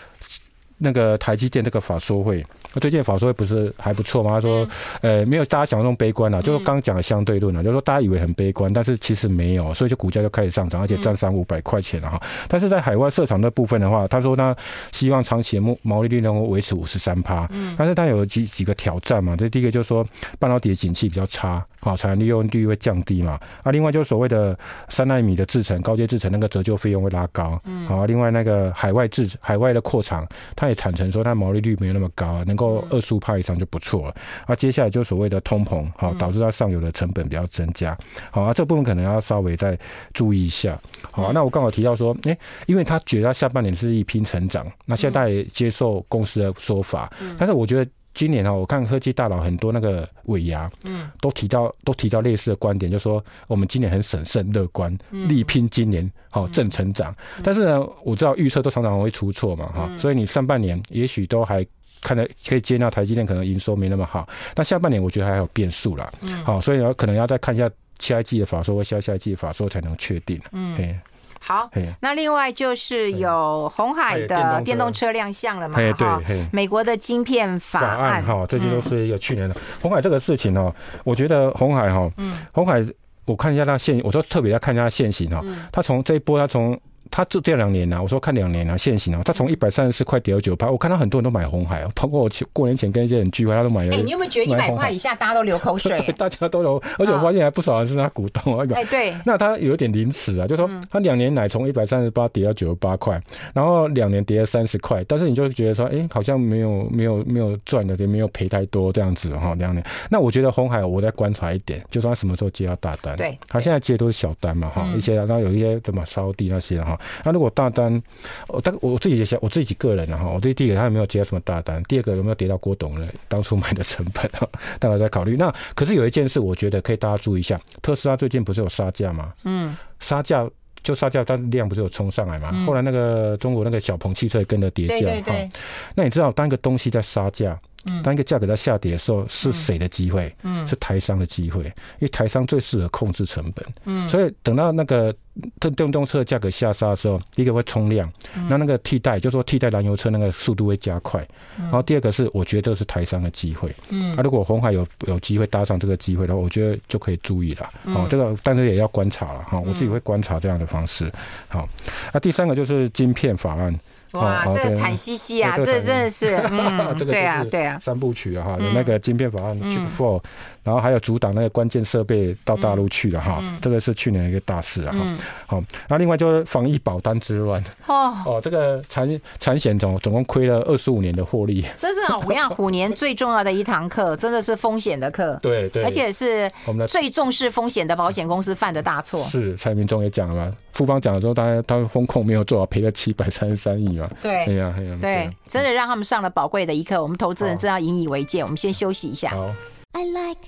Speaker 2: 那个台积电这个法说会，最近法说会不是还不错吗？他说，呃，没有大家想象中悲观啊，就是刚刚讲的相对论啊，就是说大家以为很悲观，但是其实没有，所以就股价就开始上涨，而且赚三五百块钱了哈。但是在海外设厂的部分的话，他说他希望长期的毛毛利率能够维持五十三趴，但是他有几几个挑战嘛，这第一个就是说半导体的景气比较差，好，产能利用率会降低嘛，啊，另外就是所谓的三纳米的制程、高阶制程那个折旧费用会拉高，好，另外那个海外制海外的扩厂，它也坦诚说，它毛利率没有那么高，能够二十五趴以上就不错了。啊，接下来就所谓的通膨，好，导致它上游的成本比较增加。好啊，这部分可能要稍微再注意一下。好啊，那我刚好提到说，哎，因为他觉得他下半年是一拼成长，那现在也接受公司的说法，但是我觉得。今年啊，我看科技大佬很多那个尾牙，嗯，都提到都提到类似的观点，就是说我们今年很审慎乐观，力拼今年好正成长。但是呢，我知道预测都常常会出错嘛，哈，所以你上半年也许都还看得可以接纳台积电可能营收没那么好，但下半年我觉得还有变数啦，嗯，好，所以可能要再看一下下一季的法说或下下一季的法说才能确定，嗯。
Speaker 1: 好，那另外就是有红海的电动车。亮相了嘛？
Speaker 2: 嘿对
Speaker 1: 哈，美国的晶片法
Speaker 2: 法案
Speaker 1: 案。
Speaker 2: 哈，这些都是一个去年的。红海这个事情哦，我觉得红海哈，嗯。红海我看一下它现，我说特别要看一下它现行哈，它从这一波它从。他这这两年呢、啊，我说看两年啊，现行啊，他从一百三十四块跌到九八，我看到很多人都买红海哦，包括我过年前跟一些人聚会，他都买了。
Speaker 1: 哎、欸，你有没有觉得一百块以下大家都流口水？
Speaker 2: 大家都有，而且我发现还不少人是他股东啊。哎、
Speaker 1: 欸，对。
Speaker 2: 那他有一点临时啊，就是说他两年来从一百三十八跌到九十八块，然后两年跌了三十块，但是你就觉得说，哎、欸，好像没有没有没有赚的，也没有赔太多这样子哈。两年，那我觉得红海我再观察一点，就说他什么时候接到大单？
Speaker 1: 对，
Speaker 2: 他现在接都是小单嘛哈，一些然后有一些什么烧地那些哈，那如果大单，我但我自己也想，我自己个人哈，我对第一个他有没有接到什么大单，第二个有没有跌到郭董的当初买的成本啊，待会再考虑。那可是有一件事，我觉得可以大家注意一下，特斯拉最近不是有杀价吗？嗯，杀价就杀价，但量不是有冲上来吗？后来那个中国那个小鹏汽车也跟着跌价哈。那你知道当一个东西在杀价？当一个价格在下跌的时候，是谁的机会？嗯，是台商的机会，因为台商最适合控制成本。嗯，所以等到那个电电动车价格下杀的时候，第一个会冲量，那那个替代，就是说替代燃油车那个速度会加快。然后第二个是，我觉得是台商的机会。嗯，那如果红海有有机会搭上这个机会的话，我觉得就可以注意了。哦，这个但是也要观察了哈，我自己会观察这样的方式。好，那第三个就是晶片法案。
Speaker 1: 哇，这个惨兮兮啊，这真的是，嗯，对啊，对啊，
Speaker 2: 三部曲啊，哈，有那个晶片法案 Chip Four，然后还有阻挡那个关键设备到大陆去了哈，这个是去年一个大事啊，哈，好，那另外就是防疫保单之乱，哦。哦，这个产产险总总共亏了二十五年的获利，
Speaker 1: 真是啊，我讲虎年最重要的一堂课，真的是风险的课，
Speaker 2: 对对，
Speaker 1: 而且是我们最重视风险的保险公司犯的大错，
Speaker 2: 是蔡明忠也讲了嘛，富邦讲了之后，他他风控没有做好，赔了七百三十三亿嘛，
Speaker 1: 对，哎呀哎呀，对，真的让他们上了宝贵的一课，我们投资人真要引以为戒，我们先休息一下。好。I like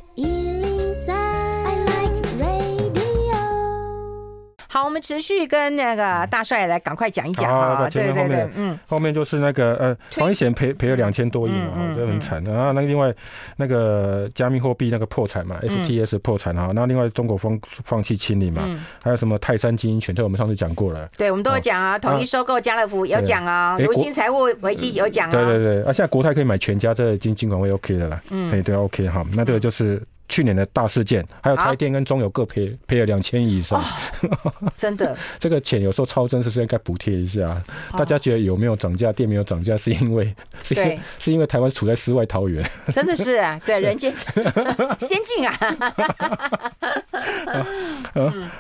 Speaker 1: 好，我们持续跟那个大帅来赶快讲一讲啊！对对对，嗯，
Speaker 2: 后面就是那个呃，防疫险赔赔了两千多亿嘛，这很惨的。然后那另外那个加密货币那个破产嘛，FTS 破产哈。那另外中国放放弃清理嘛，还有什么泰山经营权，这我们上次讲过了。
Speaker 1: 对，我们都有讲啊，统一收购家乐福有讲啊，如新财务危机有讲啊。
Speaker 2: 对对对，啊，现在国泰可以买全家，这金金管会 OK 的啦。嗯，对对 OK 哈，那这个就是。去年的大事件，还有台电跟中油各赔赔了两千亿以上，
Speaker 1: 真的。
Speaker 2: 这个钱有时候超增，是不是应该补贴一下？大家觉得有没有涨价？电没有涨价，是因为是因为是因为台湾处在世外桃源，
Speaker 1: 真的是啊，对，人间 先进啊。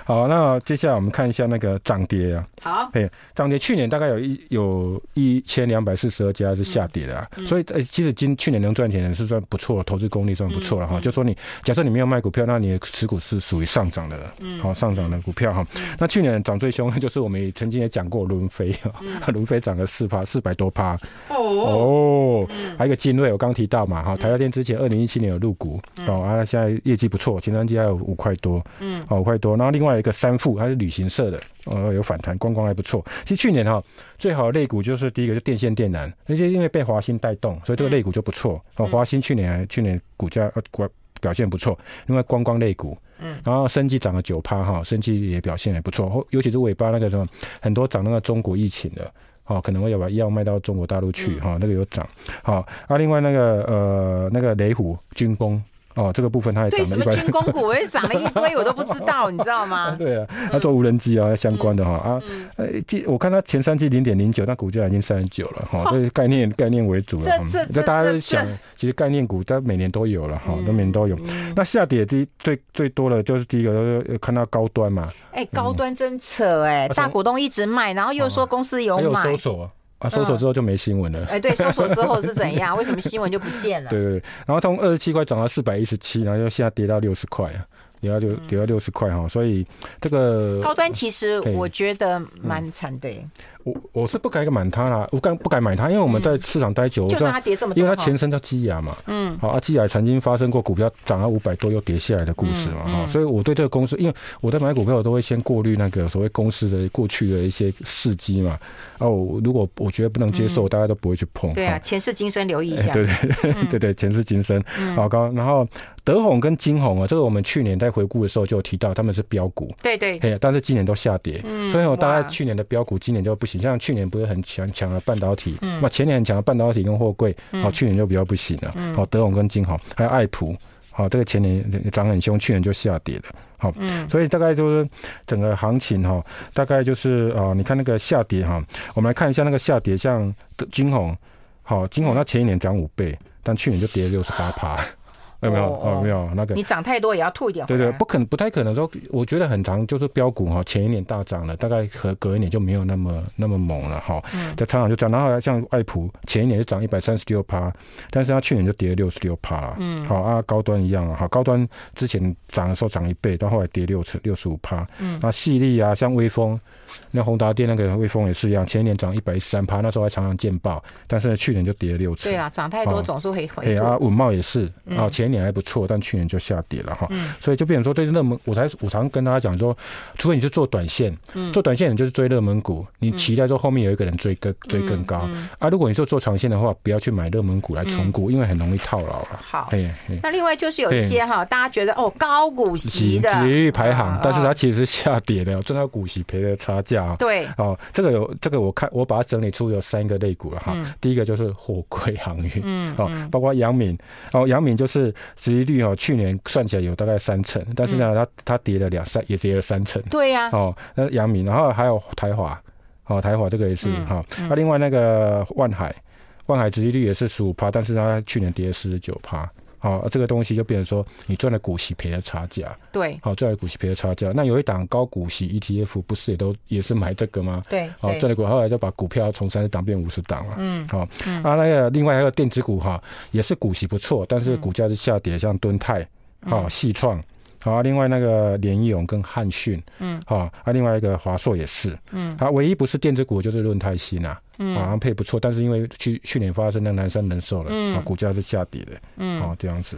Speaker 2: 好，那接下来我们看一下那个涨跌啊。
Speaker 1: 好，
Speaker 2: 哎，涨跌去年大概有一有一千两百四十二家是下跌的啊，所以呃，其实今去年能赚钱是算不错，投资功力算不错了哈。就说你。假设你没有卖股票，那你的持股是属于上涨的，好上涨的股票哈。那去年涨最凶的就是我们也曾经也讲过伦飞哈，伦飞涨了四趴，四百多趴哦。还有一个金锐，我刚提到嘛哈，台积电之前二零一七年有入股哦，啊现在业绩不错，前三季还有五块多，嗯，哦五块多。然后另外一个三富，它是旅行社的，呃有反弹，观光还不错。其实去年哈最好的类股就是第一个就电线电缆，那些因为被华兴带动，所以这个类股就不错。哦，华兴去年去年股价呃表现不错，另外观光类股，嗯，然后生技涨了九趴哈，生技也表现也不错，尤其是尾巴那个什么，很多涨那个中国疫情的，哦，可能会要把药卖到中国大陆去哈，那个有涨，好，啊，另外那个呃那个雷虎军工。哦，这个部分它也涨了。对，
Speaker 1: 什么军工股我也涨了一堆，我都不知道，你知道吗？
Speaker 2: 对啊，他做无人机啊相关的哈啊，呃，我看它前三季零点零九，那股价已经三十九了哈，这概念概念为主了。这这大家想，其实概念股它每年都有了哈，都每年都有。那下跌第最最多的就是第一个，看到高端嘛。
Speaker 1: 哎，高端真扯哎，大股东一直卖，然后又说公司有买。
Speaker 2: 啊，搜索之后就没新闻了。
Speaker 1: 哎，对，搜索之后是怎 样？为什么新闻就不见了？
Speaker 2: 对对对，然后从二十七块涨到四百一十七，然后又现在跌到六十块啊，跌到六跌到六十块哈，所以这个
Speaker 1: 高端其实我觉得蛮惨的。
Speaker 2: 我我是不敢买它啦，我敢不敢买它？因为我们在市场待久，
Speaker 1: 就算它跌这么多，
Speaker 2: 因为它前身叫基亚嘛，嗯，好啊，基亚曾经发生过股票涨到五百多又跌下来的故事嘛，哈，所以我对这个公司，因为我在买股票，我都会先过滤那个所谓公司的过去的一些事迹嘛，哦，如果我觉得不能接受，大家都不会去碰。
Speaker 1: 对啊，前世今生留意一下，
Speaker 2: 对 对对对，前世今生，好刚，然后德宏跟金宏啊，这个我们去年在回顾的时候就有提到，他们是标股，
Speaker 1: 对对，哎
Speaker 2: 但是今年都下跌，所以我大概去年的标股，今年就不行，像去年不是很强强的半导体，那前年很强的半导体跟货柜，好，去年就比较不行了，好，德宏跟金宏还有爱普。好，这个前年涨很凶，去年就下跌了。好，所以大概就是整个行情哈，大概就是啊，你看那个下跌哈，我们来看一下那个下跌，像金红，好，金红它前一年涨五倍，但去年就跌了六十八趴。有没有？哦，没有那个。
Speaker 1: 你涨太多也要吐一点。
Speaker 2: 对对，不可能，不太可能说。我觉得很长，就是标股哈，前一年大涨了，大概和隔一年就没有那么那么猛了哈。嗯。在常常就涨，然后像爱普，前一年就涨一百三十六趴，但是它去年就跌了六十六趴了。嗯。好啊，高端一样啊，好，高端之前涨的时候涨一倍，到后来跌六成六十五趴。嗯。那细粒啊，像威锋。那宏达电那个威锋也是一样，前一年涨一百一十三趴，那时候还常常见报，但是呢，去年就跌了六成。
Speaker 1: 对啊，涨太多总是会回。
Speaker 2: 对啊，稳茂也是啊，前一年还不错，但去年就下跌了哈。所以就变成说，对热门，我才我常跟大家讲说，除非你是做短线，做短线你就是追热门股，你期待说后面有一个人追更追更高啊。如果你说做长线的话，不要去买热门股来重股，因为很容易套牢了。
Speaker 1: 好，那另外就是有一些哈，大家觉得哦高股息的，
Speaker 2: 殖利率排行，但是它其实是下跌的，赚到股息赔的差价。
Speaker 1: 对，
Speaker 2: 哦，这个有这个，我看我把它整理出有三个类股了哈。第一个就是火柜航运，嗯，哦，包括阳明，哦，阳明就是殖利率哦，去年算起来有大概三成，但是呢，它它跌了两三，也跌了三成。
Speaker 1: 对呀，
Speaker 2: 哦，那阳明，然后还有台华，哦，台华这个也是哈。那另外那个万海，万海殖利率也是十五趴，但是它去年跌了四十九趴。好，这个东西就变成说，你赚了股息赔了差价。对，好，赚了股息赔了差价。那有一档高股息 ETF，不是也都也是买这个吗？对，好，赚了股，后来就把股票从三十档变五十档了。嗯，好，啊，那个另外还有电子股哈，也是股息不错，但是股价是下跌，像敦泰，好，细创。好啊，另外那个联勇跟汉讯，嗯，好啊，另外一个华硕也是，嗯，啊，唯一不是电子股就是润泰新啊，嗯，好像配不错，但是因为去去年发生那南山人寿了，嗯，啊，股价是下跌的，嗯，好这样子。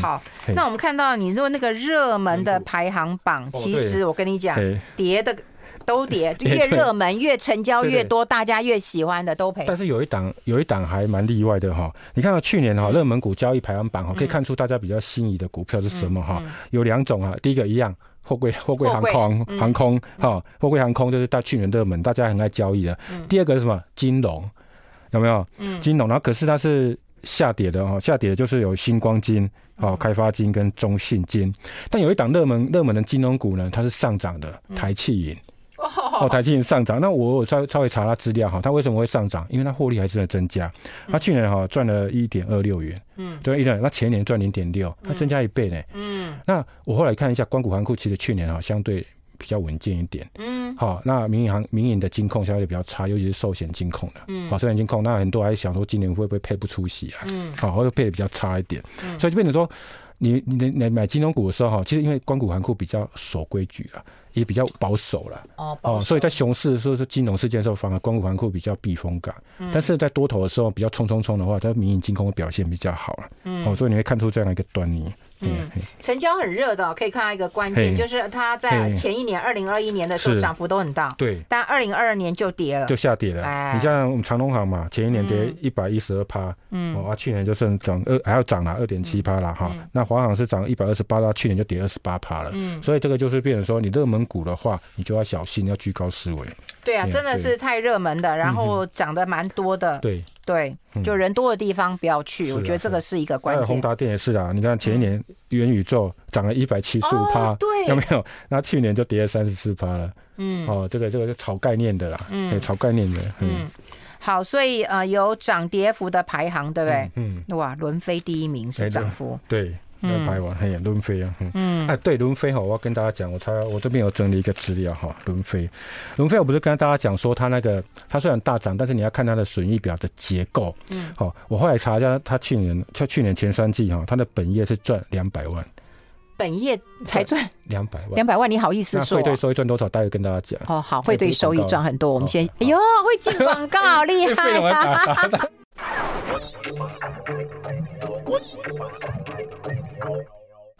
Speaker 1: 好，那我们看到你说那个热门的排行榜，其实我跟你讲，跌的。都跌，越热门越成交越多，大家越喜欢的都赔。
Speaker 2: 但是有一档有一档还蛮例外的哈，你看到去年哈热门股交易排行榜哈，可以看出大家比较心仪的股票是什么哈？有两种啊，第一个一样，货柜货柜航空航空哈，货柜航空就是大去年热门，大家很爱交易的。第二个是什么？金融有没有？金融，然后可是它是下跌的哈，下跌的就是有星光金、哦开发金跟中信金，但有一档热门热门的金融股呢，它是上涨的，台气银。哦，台积电上涨，那我稍稍微查他资料哈，它为什么会上涨？因为它获利还是在增加，它去年哈赚了一点二六元，嗯，对，一点，那前年赚零点六，它增加一倍呢，嗯，那我后来看一下，光谷行库其实去年哈相对比较稳健一点，嗯，好，那民营行民营的金控相对比较差，尤其是寿险金控的，嗯，好，寿险金控，那很多还想说今年会不会配不出息啊，嗯，好，或者配的比较差一点，所以就变成说。你你你买金融股的时候哈，其实因为光谷行库比较守规矩啊，也比较保守了哦，哦，所以在熊市的时候是金融事件的时候，反而光谷、环库比较避风港。嗯、但是在多头的时候比较冲冲冲的话，它民营金控的表现比较好了。嗯，哦，所以你会看出这样一个端倪。
Speaker 1: 嗯，成交很热的，可以看到一个关键，就是它在前一年二零二一年的时候涨幅都很大，对，但二零二二年就跌了，
Speaker 2: 就下跌了。哎，你像我们长隆行嘛，前一年跌一百一十二趴，嗯，啊，去年就剩涨二，还要涨了二点七趴了哈。那华航是涨一百二十八，到去年就跌二十八趴了。嗯，所以这个就是变成说，你热门股的话，你就要小心，要居高思维。
Speaker 1: 对啊，真的是太热门的，然后涨得蛮多的。对。对，就人多的地方不要去，我觉得这个是一个关键。
Speaker 2: 宏达电也是啊，你看前一年元宇宙涨了一百七十五趴，对，有没有？那去年就跌了三十四趴了。嗯，哦，这个这个是炒概念的啦，嗯，炒概念的。嗯，
Speaker 1: 好，所以呃，有涨跌幅的排行，对不对？嗯，哇，伦飞第一名是涨幅，
Speaker 2: 对。那排完，嘿，伦飞啊，嗯，哎，对，伦飞哈，我要跟大家讲，我查我这边有整理一个资料哈，伦飞，伦飞，我不是跟大家讲说，它那个它虽然大涨，但是你要看它的损益表的结构，嗯，好，我后来查一下，它去年，它去年前三季哈，它的本业是赚两百万，
Speaker 1: 本业才赚
Speaker 2: 两百万，
Speaker 1: 两百万，你好意思说？
Speaker 2: 汇兑收益赚多少？待会跟大家讲。
Speaker 1: 哦，好，汇兑收益赚很多。我们先，哎呦，会进广告，好厉害呀！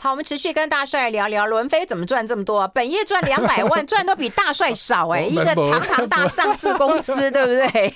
Speaker 1: 好，我们持续跟大帅聊聊伦飞怎么赚这么多，本业赚两百万，赚都比大帅少哎、欸，一个堂堂大上市公司，对不对？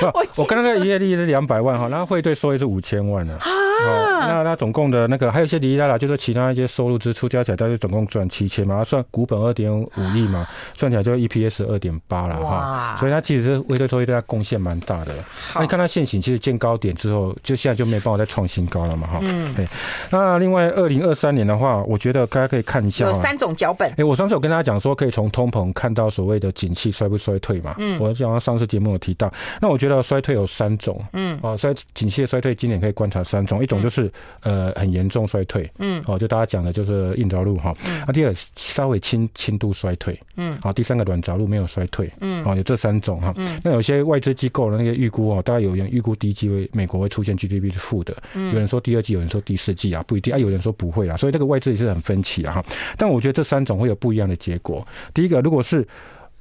Speaker 2: 我我刚刚营业利是两百万哈，然后汇兑收益是五千万呢。啊，那那总共的那个还有一些离离啦啦，就是其他一些收入支出加起来，大概总共赚七千嘛，算股本二点五亿嘛，算起来就 EPS 二点八了哈。所以它其实是汇兑收益对它贡献蛮大的。那你看它现行其实见高点之后，就现在就没办法再创新高了嘛哈。嗯，对。那另外二零二三年。的话，我觉得大家可以看一下，
Speaker 1: 有三种脚本。
Speaker 2: 哎，我上次有跟大家讲说，可以从通膨看到所谓的景气衰不衰退嘛。嗯，我讲上次节目有提到。那我觉得衰退有三种。嗯，哦，衰景气的衰退，今年可以观察三种，一种就是呃很严重衰退。嗯，哦，就大家讲的就是硬着陆哈。嗯。那第二稍微轻轻度衰退。嗯。好，第三个软着陆没有衰退。嗯。哦，有这三种哈。嗯。那有些外资机构的那个预估哦，大概有人预估第一季会美国会出现 GDP 是负的。嗯。有人说第二季，有人说第四季啊，不一定啊，有人说不会啦，所以。这个外资也是很分歧啊哈，但我觉得这三种会有不一样的结果。第一个，如果是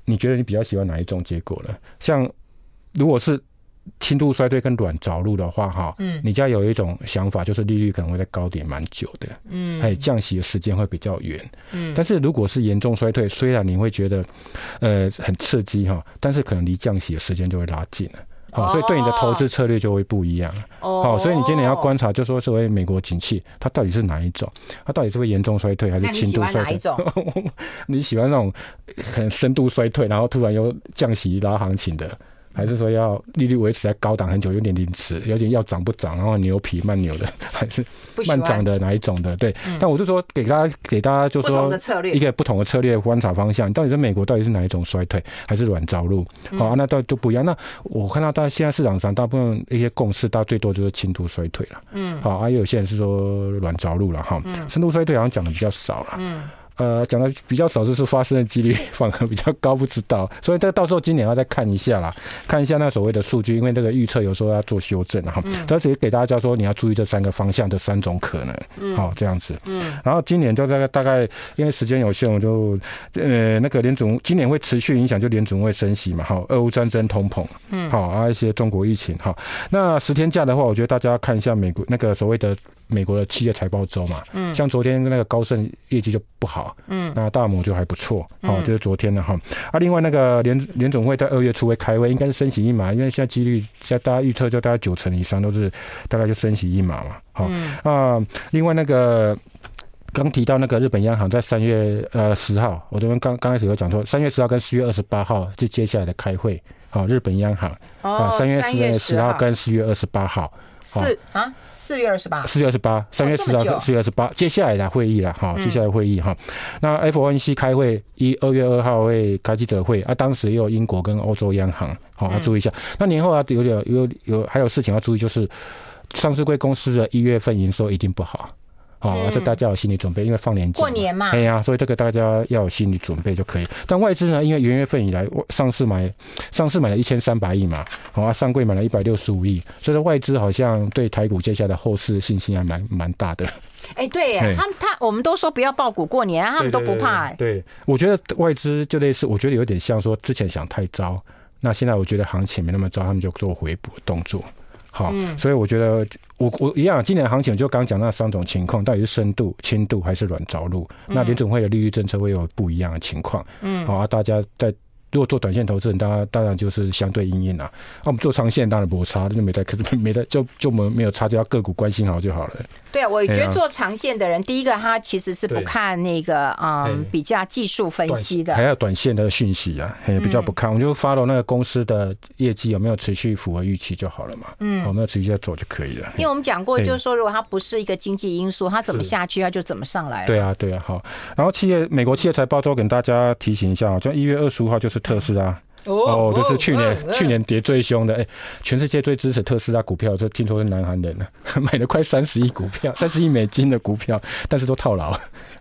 Speaker 2: 你觉得你比较喜欢哪一种结果呢？像如果是轻度衰退跟软着陆的话，哈，嗯，你家有一种想法，就是利率可能会在高点蛮久的，嗯，还有降息的时间会比较远，嗯。但是如果是严重衰退，虽然你会觉得呃很刺激哈，但是可能离降息的时间就会拉近了。好，所以对你的投资策略就会不一样。好，所以你今年要观察，就说所谓美国景气，它到底是哪一种？它到底是会严重衰退还是轻度衰退？你喜欢那种很深度衰退，然后突然又降息拉行情的？还是说要利率维持在高档很久，有点临时，有点要涨不涨，然后牛皮慢牛的，还是慢涨的哪一种的？对，但我就说给大家给大家就说一个不同的策略观察方向，到底是美国到底是哪一种衰退，还是软着陆？好啊，那都都不一样。那我看到大家现在市场上大部分一些共识，大家最多就是轻度衰退了。嗯，好啊，也有些人是说软着陆了哈。深度衰退好像讲的比较少了。嗯。呃，讲的比较少，就是发生的几率反而比较高，不知道，所以这到时候今年要再看一下啦，看一下那所谓的数据，因为那个预测有时候要做修正哈。但是也给大家教说，你要注意这三个方向的三种可能，好这样子。嗯。然后今年就大概大概，因为时间有限，我就呃那个联总今年会持续影响，就联总会升息嘛，好，俄乌战争、通膨，嗯，好，还有一些中国疫情，好。那十天假的话，我觉得大家看一下美国那个所谓的。美国的企业财报周嘛，嗯，像昨天那个高盛业绩就不好，嗯，那大摩就还不错，哦，就是昨天的哈。啊，另外那个联联总会在二月初会开会，应该是升息一码，因为现在几率现在大家预测就大概九成以上都是大概就升息一码嘛，好，啊，另外那个刚提到那个日本央行在三月呃十号，我这边刚刚开始有讲说，三月十号跟四月二十八号就接下来的开会，好，日本央行啊，三月四月十号。跟四月二十八号。
Speaker 1: 四啊，四月二十八，
Speaker 2: 四月二十八，三月十号，四月二十八，接下来的会议了哈，接下来会议哈。那 FOMC 开会，一二月二号会开记者会啊，当时也有英国跟欧洲央行，好，要注意一下。那年后啊，有点有有还有事情要注意，就是上市贵公司的一月份营收一定不好。好，这大家有心理准备，因为放年假，
Speaker 1: 过年嘛，
Speaker 2: 哎呀，所以这个大家要有心理准备就可以。但外资呢，因为元月份以来上市买上市买了一千三百亿嘛，好啊，上柜买了一百六十五亿，所以说外资好像对台股接下来的后市信心还蛮蛮大的。
Speaker 1: 哎，对呀，他们他我们都说不要爆股过年，他们都不怕。哎，
Speaker 2: 对，我觉得外资就类似，我觉得有点像说之前想太糟，那现在我觉得行情没那么糟，他们就做回补动作。好，所以我觉得我我一样，今年行情就刚讲那三种情况，到底是深度、轻度还是软着陆？那联准会的利率政策会有不一样的情况。嗯，好啊，大家在。如果做短线投资人，当然当然就是相对因应啦。那我们做长线当然不差，就没得，可 是没得，就就没没有差，就要个股关心好就好了。
Speaker 1: 对啊，我觉得做长线的人，第一个他其实是不看那个嗯比较技术分析的，
Speaker 2: 还要短线的讯息啊，也比较不看，我就 follow 那个公司的业绩有没有持续符合预期就好了嘛。嗯，有没有持续在做就可以了。
Speaker 1: 因为我们讲过，就是说如果它不是一个经济因素，它怎么下去，它就怎么上来。
Speaker 2: 对啊，对啊，好。然后企业美国企业财报周，跟大家提醒一下啊，就一月二十五号就是特斯拉。哦，就是去年去年跌最凶的，哎，全世界最支持特斯拉股票，这听说是南韩人呢，买了快三十亿股票，三十亿美金的股票，但是都套牢。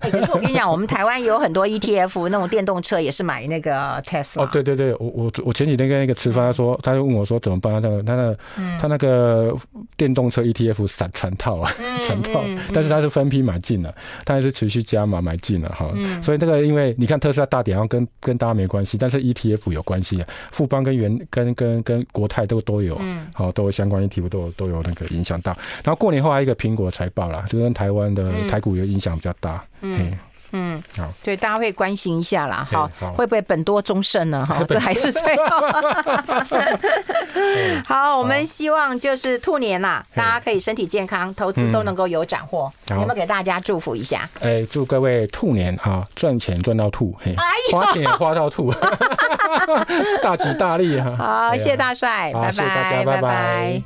Speaker 1: 哎，可是我跟你讲，我们台湾有很多 ETF，那种电动车也是买那个 Tesla。
Speaker 2: 哦，对对对，我我我前几天跟那个吃饭，他说，他就问我说怎么办？他那个他那他那个电动车 ETF 散全套啊，全套，但是他是分批买进了，他还是持续加码买进了哈。所以这个因为你看特斯拉大跌，然后跟跟大家没关系，但是 ETF 有关系。富邦跟原跟跟跟国泰都都有，好，都有相关议题，都有都有那个影响到。然后过年后还有一个苹果财报啦，就跟台湾的台股有影响比较大。嗯
Speaker 1: 嗯，好，对，大家会关心一下啦，好，会不会本多终胜呢？哈，这还是最后。好，我们希望就是兔年呐，大家可以身体健康，投资都能够有斩获。有没有给大家祝福一下？
Speaker 2: 哎，祝各位兔年哈赚钱赚到吐，嘿，花钱也花到吐。大吉大利哈！
Speaker 1: 好，谢谢大帅，拜拜，拜拜。